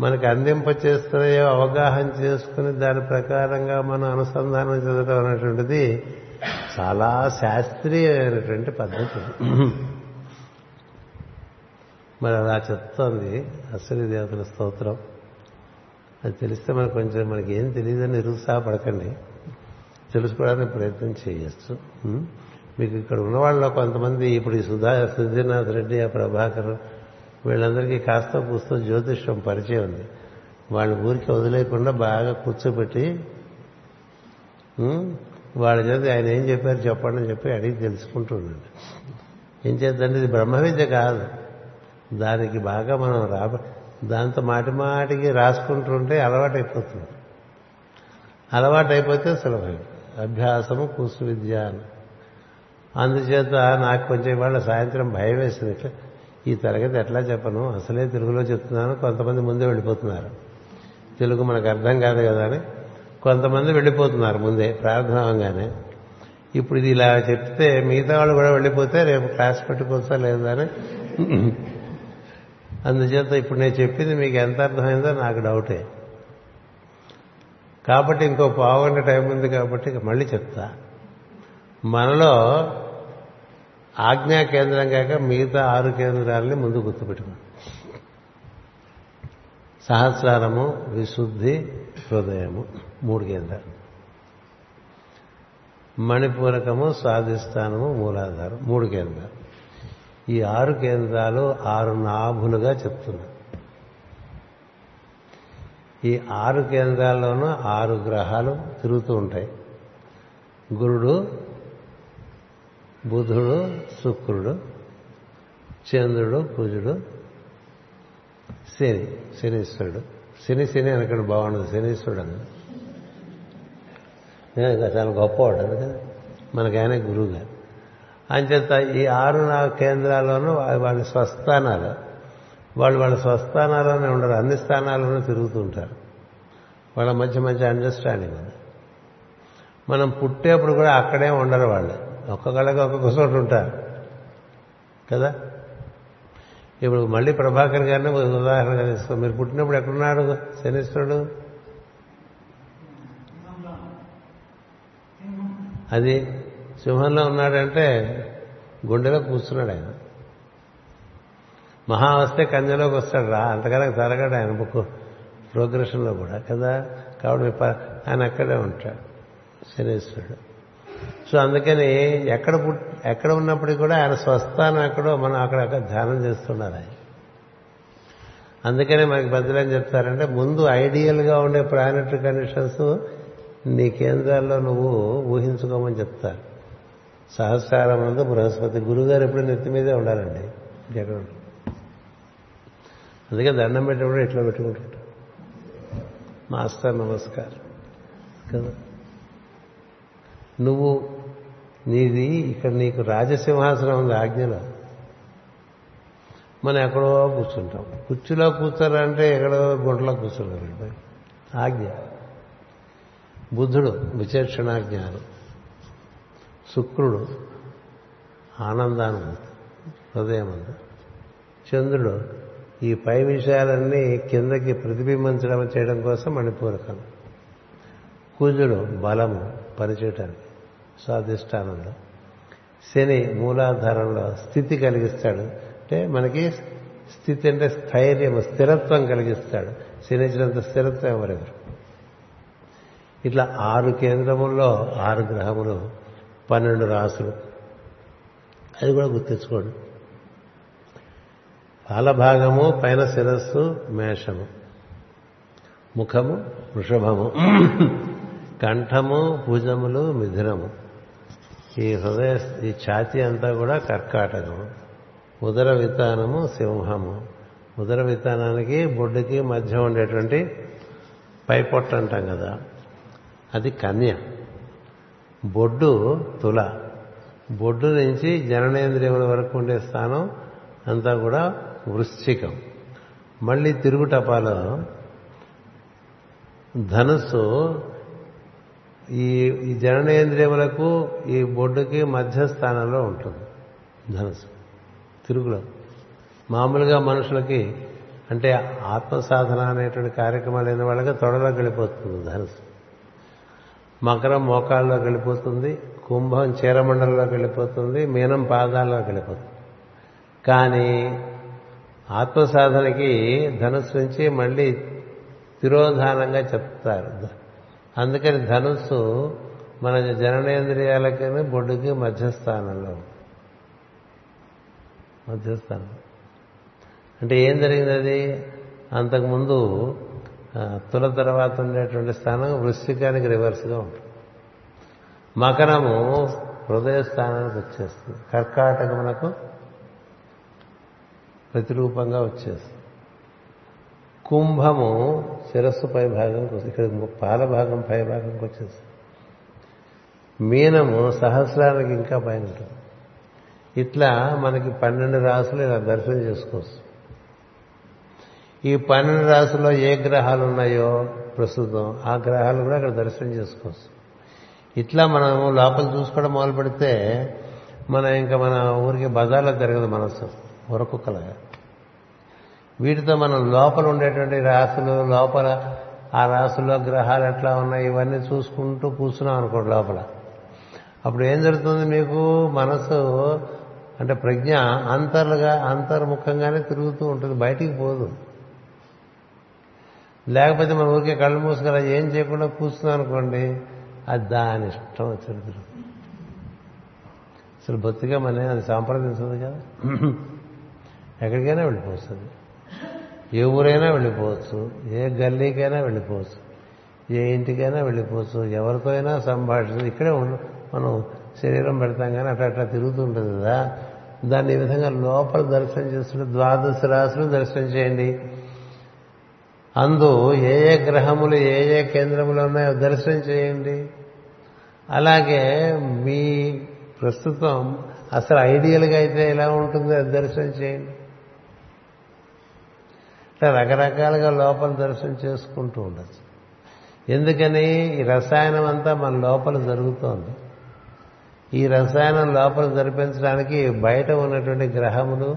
మనకి అందింప చేస్తున్నాయో అవగాహన చేసుకుని దాని ప్రకారంగా మనం అనుసంధానం చెందడం అనేటువంటిది చాలా శాస్త్రీయమైనటువంటి పద్ధతి. మరి అలా చెప్తోంది అశ్వరి దేవతల స్తోత్రం. అది తెలిస్తే మనకు కొంచెం మనకి ఏం తెలియదని నిరుత్సాహపడకండి. తెలుసుకోవడానికి ప్రయత్నం చేయొచ్చు. మీకు ఇక్కడ ఉన్న వాళ్ళలో కొంతమంది ఇప్పుడు ఈ సుధా సుధీర్నాథ్ రెడ్డి ఆ ప్రభాకర్ వీళ్ళందరికీ కాస్త పుస్తకం జ్యోతిష్యం పరిచయం ఉంది. వాళ్ళ ఊరికి వదిలేకుండా బాగా కూర్చోబెట్టి వాళ్ళ చేత ఆయన ఏం చెప్పారు చెప్పండి అని చెప్పి అడిగి తెలుసుకుంటున్నాడు ఏం చేద్దంటే ఇది బ్రహ్మ విద్య కాదు. దానికి బాగా మనం రాబ దాంతో మాటి మాటికి రాసుకుంటుంటే అలవాటు అయిపోతుంది అలవాటు అయిపోతే సులభం. అభ్యాసము కూసు విద్య అని. అందుచేత నాకు కొంచెం ఇవాళ సాయంత్రం భయం వేసింది. ఇట్లా ఈ తరగతి ఎట్లా చెప్పను? అసలే తెలుగులో చెప్తున్నాను. కొంతమంది ముందే వెళ్ళిపోతున్నారు. తెలుగు మనకు అర్థం కాదు కదా అని. కొంతమంది వెళ్ళిపోతున్నారు ముందే ప్రార్థన అవగానే ఇప్పుడు ఇది ఇలా చెప్తే మిగతా వాళ్ళు కూడా వెళ్ళిపోతే రేపు క్లాస్ పెట్టుకోవచ్చా లేదా అని. అందుచేత ఇప్పుడు నేను చెప్పింది మీకు ఎంత అర్థమైందో నాకు డౌటే. కాబట్టి ఇంకో పావుగంట టైం ఉంది కాబట్టి మళ్ళీ చెప్తా. మనలో ఆజ్ఞా కేంద్రం కాక మిగతా ఆరు కేంద్రాలని ముందు గుర్తుపెట్టుకున్నాం. సహస్రారము విశుద్ధి హృదయము మూడు కేంద్రాలు. మణిపూరకము స్వాధిష్టానము మూలాధారం మూడు కేంద్రాలు. ఈ ఆరు కేంద్రాలు ఆరు నాభులుగా చెప్తున్నా. ఈ ఆరు కేంద్రాల్లోనూ ఆరు గ్రహాలు తిరుగుతూ ఉంటాయి. గురుడు బుధుడు శుక్రుడు చంద్రుడు కుజుడు శని శనీశ్వరుడు. శని శని అనకండి బాగుండదు శనీశ్వరుడు అన్న చాలా గొప్పవాడు అందుకని మనకి ఆయన గురువు గారు అంచేత ఈ ఆరు నా కేంద్రాల్లోనూ వాడి స్వస్థానాలు వాళ్ళు వాళ్ళ స్వస్థానాల్లోనే ఉండరు అన్ని స్థానాల్లోనూ తిరుగుతూ ఉంటారు. వాళ్ళ మధ్య మంచి అండర్స్టాండింగ్ ఉంది మనం పుట్టేప్పుడు కూడా అక్కడే ఉండరు వాళ్ళు. ఒక్కొక్కళ్ళకి ఒక్కొక్క చోట ఉంటారు. కదా? ఇప్పుడు మళ్ళీ ప్రభాకర్ గారిని ఉదాహరణగా తీసుకో మీరు పుట్టినప్పుడు ఎక్కడున్నాడు శనిశ్వరుడు? అది సింహంలో ఉన్నాడంటే గుండెలో కూర్చున్నాడు ఆయన. మహా వస్తే కంజలోకి వస్తాడు రా. అంతకన్నా జరగడు ఆయన బుక్ ప్రోగ్రెషన్లో కూడా కదా? కాబట్టి ఆయన అక్కడే ఉంటాడు శనీశ్వరుడు. సో అందుకని ఎక్కడ పుట్ ఎక్కడ ఉన్నప్పటికీ కూడా ఆయన స్వస్థానం ఎక్కడో మనం అక్కడ ధ్యానం చేస్తున్నారు ఆయన. అందుకనే మనకి పెద్దలు ఏం చెప్తారంటే ముందు ఐడియల్గా ఉండే ప్లానెటరీ కండిషన్స్ నీ కేంద్రాల్లో నువ్వు ఊహించుకోమని చెప్తారు. సహస్రారం ముందు బృహస్పతి గురుగారు ఎప్పుడు నెత్తి మీదే ఉండాలండి. ఎక్కడ అందుకే దండం పెట్టినప్పుడు ఇట్లా పెట్టుకుంటుంటా మాస్టర్ నమస్కారం. కదా? నువ్వు నీది ఇక్కడ నీకు రాజసింహాసనం ఉంది ఆజ్ఞలో. మనం ఎక్కడో కూర్చుంటాం. కుర్చీలో కూర్చోాలంటే ఎక్కడో గుంటలో కూర్చున్నారు ఆజ్ఞ. బుద్ధుడు విచక్షణాజ్ఞానం శుక్రుడు ఆనందానుభూతి. హృదయం అంతా. చంద్రుడు ఈ పై విషయాలన్నీ కిందకి ప్రతిబింబించడం చేయడం కోసం మణిపూరకం కుజుడు బలము పనిచేయటానికి స్వాధిష్టానంలో శని మూలాధారంలో స్థితి కలిగిస్తాడు. అంటే మనకి స్థితి అంటే స్థైర్యం స్థిరత్వం కలిగిస్తాడు. శనిచ్చినంత స్థిరత్వం ఎవరెవరు? ఇట్లా ఆరు కేంద్రముల్లో ఆరు గ్రహములు పన్నెండు రాసులు. అది కూడా గుర్తించుకోండి. పాలభాగము పైన శిరస్సు మేషము. ముఖము వృషభము. కంఠము భుజములు మిథునము. ఈ హృదయ ఈ ఛాతీ అంతా కూడా కర్కాటకము. ఉదర వితానము సింహము. ఉదర వితానానికి బొడ్డుకి మధ్య ఉండేటువంటి పైపొట్ట అంటాం కదా. అది కన్య. బొడ్డు తుల. బొడ్డు నుంచి జననేంద్రియముల వరకు ఉండే స్థానం అంతా కూడా వృశ్చికం. మళ్ళీ తిరుగుటపాలో ధనుస్సు ఈ ఈ జననేంద్రియములకు ఈ బొడ్డుకి మధ్య స్థానంలో ఉంటుంది ధనుసు తిరుగులో మామూలుగా మనుషులకి అంటే ఆత్మ సాధన అనేటువంటి కార్యక్రమాలు లేని వాళ్ళకి తొడలోకి వెళ్ళిపోతుంది ధనుసు మకరం మోకాల్లోకి వెళ్ళిపోతుంది కుంభం చీరమండలంలోకి వెళ్ళిపోతుంది మీనం పాదాల్లోకి వెళ్ళిపోతుంది కానీ ఆత్మ సాధనకి ధనుస్సు నుంచి మళ్ళీ తిరోధానంగా చెప్తారు. అందుకని ధనుస్సు మన జననేంద్రియాలకి బొడ్డుకి మధ్యస్థానంలో మధ్యస్థానం. అంటే ఏం జరిగింది అది అంతకుముందు తుల తర్వాత ఉండేటువంటి స్థానం వృశ్చికానికి రివర్స్గా ఉంటుంది. మకరము హృదయ స్థానానికి వచ్చేస్తుంది. కర్కాటకమునకు ప్రతిరూపంగా వచ్చేస్తుంది కుంభము శిరస్సు పై భాగంకి ఇక్కడ పాల భాగం పై భాగంకి వచ్చేస్తుంది మీనము సహస్రానికి ఇంకా పైన ఉంటుంది. ఇట్లా మనకి పన్నెండు రాసులు ఇలా దర్శనం చేసుకోవచ్చు. ఈ పన్నెండు రాసుల్లో ఏ గ్రహాలు ఉన్నాయో ప్రస్తుతం ఆ గ్రహాలు కూడా అక్కడ దర్శనం చేసుకోవచ్చు. ఇట్లా మనం లోపల చూసుకోవడం మొదలు పెడితే మన ఇంకా మన ఊరికి బజార్లో తిరగదు మనసు ఉరకుక్కలుగా వీటితో మనం లోపల ఉండేటువంటి రాసులు లోపల ఆ రాసుల్లో గ్రహాలు ఎట్లా ఉన్నాయి ఇవన్నీ చూసుకుంటూ కూర్చున్నాం అనుకోండి లోపల. అప్పుడు ఏం జరుగుతుంది మీకు? మనసు అంటే ప్రజ్ఞ అంతర్లుగా అంతర్ముఖంగానే తిరుగుతూ ఉంటుంది బయటికి పోదు. లేకపోతే మన ఊరికే కళ్ళు మూసుకొని ఏం చేయకుండా కూర్చున్నాం అనుకోండి అది దాని ఇష్టం వచ్చి అసలు బొత్తిగా మనం అది సంప్రదించదు కదా. ఎక్కడికైనా వెళ్ళిపోతుంది ఏ ఊరైనా వెళ్ళిపోవచ్చు ఏ గల్లీకైనా వెళ్ళిపోవచ్చు ఏ ఇంటికైనా వెళ్ళిపోవచ్చు ఎవరితో అయినా సంభాషణ ఇక్కడే మనం శరీరం పెడతాం కానీ అట్లా అట్లా తిరుగుతుంటుంది కదా. దాన్ని ఈ విధంగా లోపల దర్శనం చేస్తుంటే ద్వాదశ రాశులు దర్శనం చేయండి. అందు ఏ ఏ గ్రహములు ఏ ఏ కేంద్రములు ఉన్నాయో దర్శనం చేయండి. అలాగే మీ ప్రస్తుతం అసలు ఐడియల్గా అయితే ఎలా ఉంటుందో అది దర్శనం చేయండి. ఇట్లా రకరకాలుగా లోపల దర్శనం చేసుకుంటూ ఉండొచ్చు. ఎందుకని ఈ రసాయనం అంతా మన లోపల జరుగుతోంది. ఈ రసాయనం లోపల జరిపించడానికి బయట ఉన్నటువంటి గ్రహములు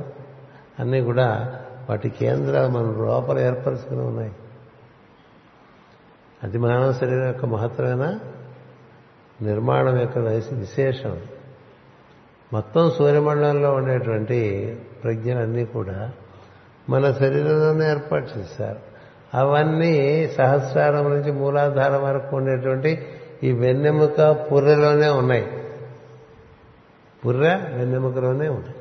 అన్నీ కూడా వాటి కేంద్రాలు మన లోపల ఏర్పరచుకుని ఉన్నాయి. అది మానవ శరీరం యొక్క మహత్తరమైన నిర్మాణం యొక్క విశేషం. మొత్తం సూర్యమండలంలో ఉండేటువంటి ప్రజ్ఞలన్నీ కూడా మన శరీరంలోనే ఏర్పాటు చేశారు. అవన్నీ సహస్రారం నుంచి మూలాధారం వరకు ఉండేటువంటి ఈ వెన్నెముక పుర్రెలోనే ఉన్నాయి. పుర్రె వెన్నెముకలోనే ఉన్నాయి.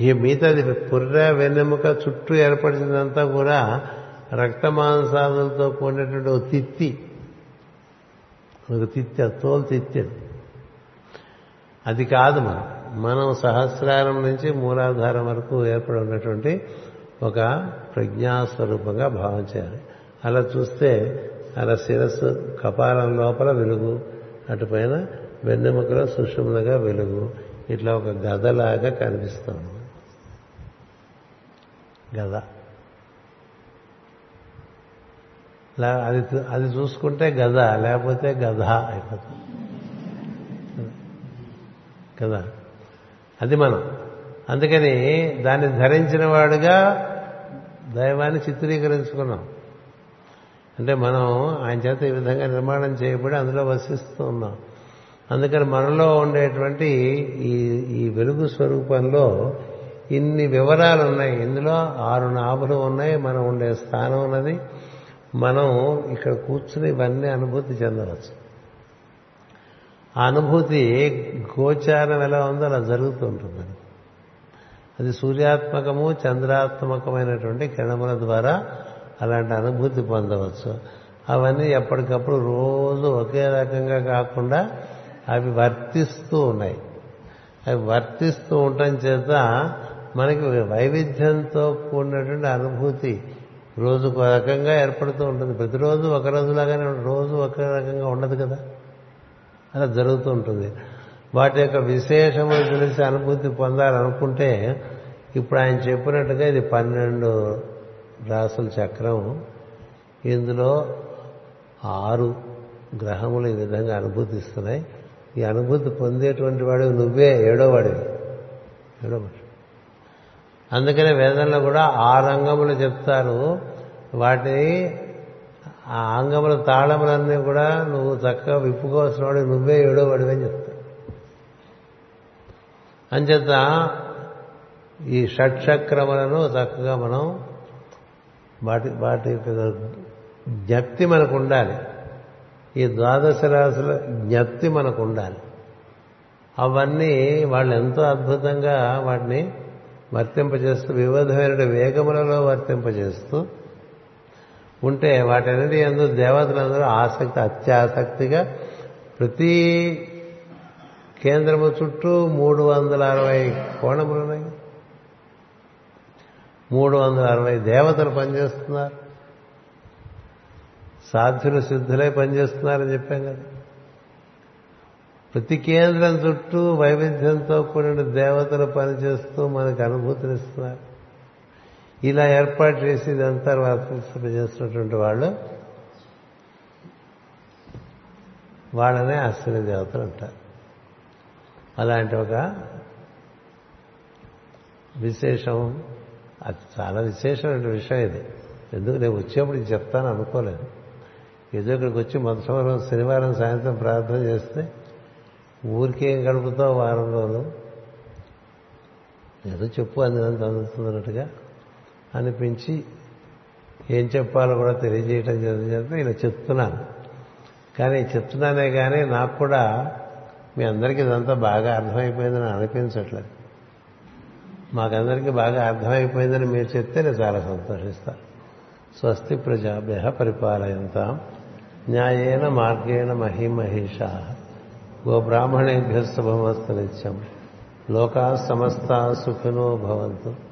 ఈ మిగతాది పుర్రె వెన్నెముక చుట్టూ ఏర్పడినదంతా కూడా రక్త మాంసాదులతో కూడినటువంటి ఒక తిత్తి. ఒక తిత్తి తోలు తిత్తి అది కాదు మనం. మనం సహస్రారం నుంచి మూలాధారం వరకు ఏర్పడి ఉన్నటువంటి ఒక ప్రజ్ఞాస్వరూపంగా భావం చేయాలి. అలా చూస్తే అలా శిరస్సు కపాలం లోపల వెలుగు అటుపైన వెన్నెముకలో సుషుమ్నగా వెలుగు ఇట్లా ఒక గదలాగా కనిపిస్తాం గద. అది అది చూసుకుంటే గద లేకపోతే గధ అయిపోతుంది. కదా అది మనం. అందుకని దాన్ని ధరించిన వాడుగా దైవాన్ని చిత్రీకరించుకున్నాం. అంటే మనం ఆయన చేత ఈ విధంగా నిర్మాణం చేయబడి అందులో వసిస్తూ ఉన్నాం. అందుకని మనలో ఉండేటువంటి ఈ ఈ వెలుగు స్వరూపంలో ఇన్ని వివరాలు ఉన్నాయి. ఇందులో ఆరు నాభులు ఉన్నాయి. మనం ఉండే స్థానం ఉన్నది. మనం ఇక్కడ కూర్చుని ఇవన్నీ అనుభూతి చెందవచ్చు. అనుభూతి గోచారం ఎలా ఉందో అలా జరుగుతూ ఉంటుంది. అది సూర్యాత్మకము చంద్రాత్మకమైనటువంటి కిరణముల ద్వారా అలాంటి అనుభూతి పొందవచ్చు. అవన్నీ ఎప్పటికప్పుడు రోజు ఒకే రకంగా కాకుండా అవి వర్తిస్తూ ఉన్నాయి. అవి వర్తిస్తూ ఉండటం చేత మనకి వైవిధ్యంతో కూడినటువంటి అనుభూతి రోజు ఒక రకంగా ఏర్పడుతూ ఉంటుంది. ప్రతిరోజు ఒక రోజులాగానే రోజు ఒక రకంగా ఉండదు కదా. అలా జరుగుతూ ఉంటుంది. వాటి యొక్క విశేషములు తెలిసి అనుభూతి పొందాలనుకుంటే ఇప్పుడు ఆయన చెప్పినట్టుగా ఇది పన్నెండు రాసుల చక్రం. ఇందులో ఆరు గ్రహములు ఈ విధంగా అనుభూతిస్తున్నాయి. ఈ అనుభూతి పొందేటువంటి వాడు నువ్వే ఏడో వాడివి. ఏడో అందుకనే వేదంలో కూడా ఆ రంగములు చెప్తారు. వాటిని ఆ అంగముల తాళములన్నీ కూడా నువ్వు చక్కగా విప్పుకోవాల్సిన వాడు నువ్వే ఏడో వాడివని చెప్తాడు అంచేత ఈ షట్చక్రములను చక్కగా మనం వాటి వాటి యొక్క జ్ఞప్తి మనకు ఉండాలి. ఈ ద్వాదశ రాశుల జ్ఞప్తి మనకు ఉండాలి. అవన్నీ వాళ్ళు ఎంతో అద్భుతంగా వాటిని వర్తింపజేస్తూ వివిధమైన వేగములలో వర్తింపజేస్తూ ఉంటే వాటన్నిటి ఎందు దేవతలందరూ ఆసక్తి అత్యాసక్తిగా ప్రతి కేంద్రము చుట్టూ మూడు వందల అరవై కోణములు ఉన్నాయి మూడు వందల అరవై దేవతలు పనిచేస్తున్నారు. సాధ్యులు సిద్ధులై పనిచేస్తున్నారని చెప్పాం కదా. ప్రతి కేంద్రం చుట్టూ వైవిధ్యంతో కూడిన దేవతలు పనిచేస్తూ మనకు అనుభూతినిస్తున్నారు. ఇలా ఏర్పాటు చేసి ఇదంతా చేస్తున్నటువంటి వాళ్ళు వాళ్ళనే అశ్విని దేవతలు అంటారు. అలాంటి ఒక విశేషం అది చాలా విశేషమైన విషయం ఇది. ఎందుకు? నేను వచ్చేప్పుడు చెప్తాను అనుకోలేదు. ఏదో ఇక్కడికి వచ్చి మొదటి శనివారం సాయంత్రం ప్రార్థన చేస్తే ఊరికేం గడుపుతావు వారం రోజులు ఏదో చెప్పు అందినంత అందుతున్నట్టుగా అనిపించి ఏం చెప్పాలో కూడా తెలియజేయటం చేత ఇలా చెప్తున్నాను. కానీ చెప్తున్నానే కానీ నాకు కూడా మీ అందరికీ ఇదంతా బాగా అర్థమైపోయిందని అనిపించట్లేదు. మాకందరికీ బాగా అర్థమైపోయిందని మీరు చెప్తే నేను చాలా సంతోషిస్తాను స్వస్తి ప్రజాభ్య పరిపాలయంతాం. న్యాయేన మార్గేణ మహిమహేష. గోబ్రాహ్మణేభ్య శుభమస్తు నిత్యం. లోకా సమస్తా సుఖినో భవంతు.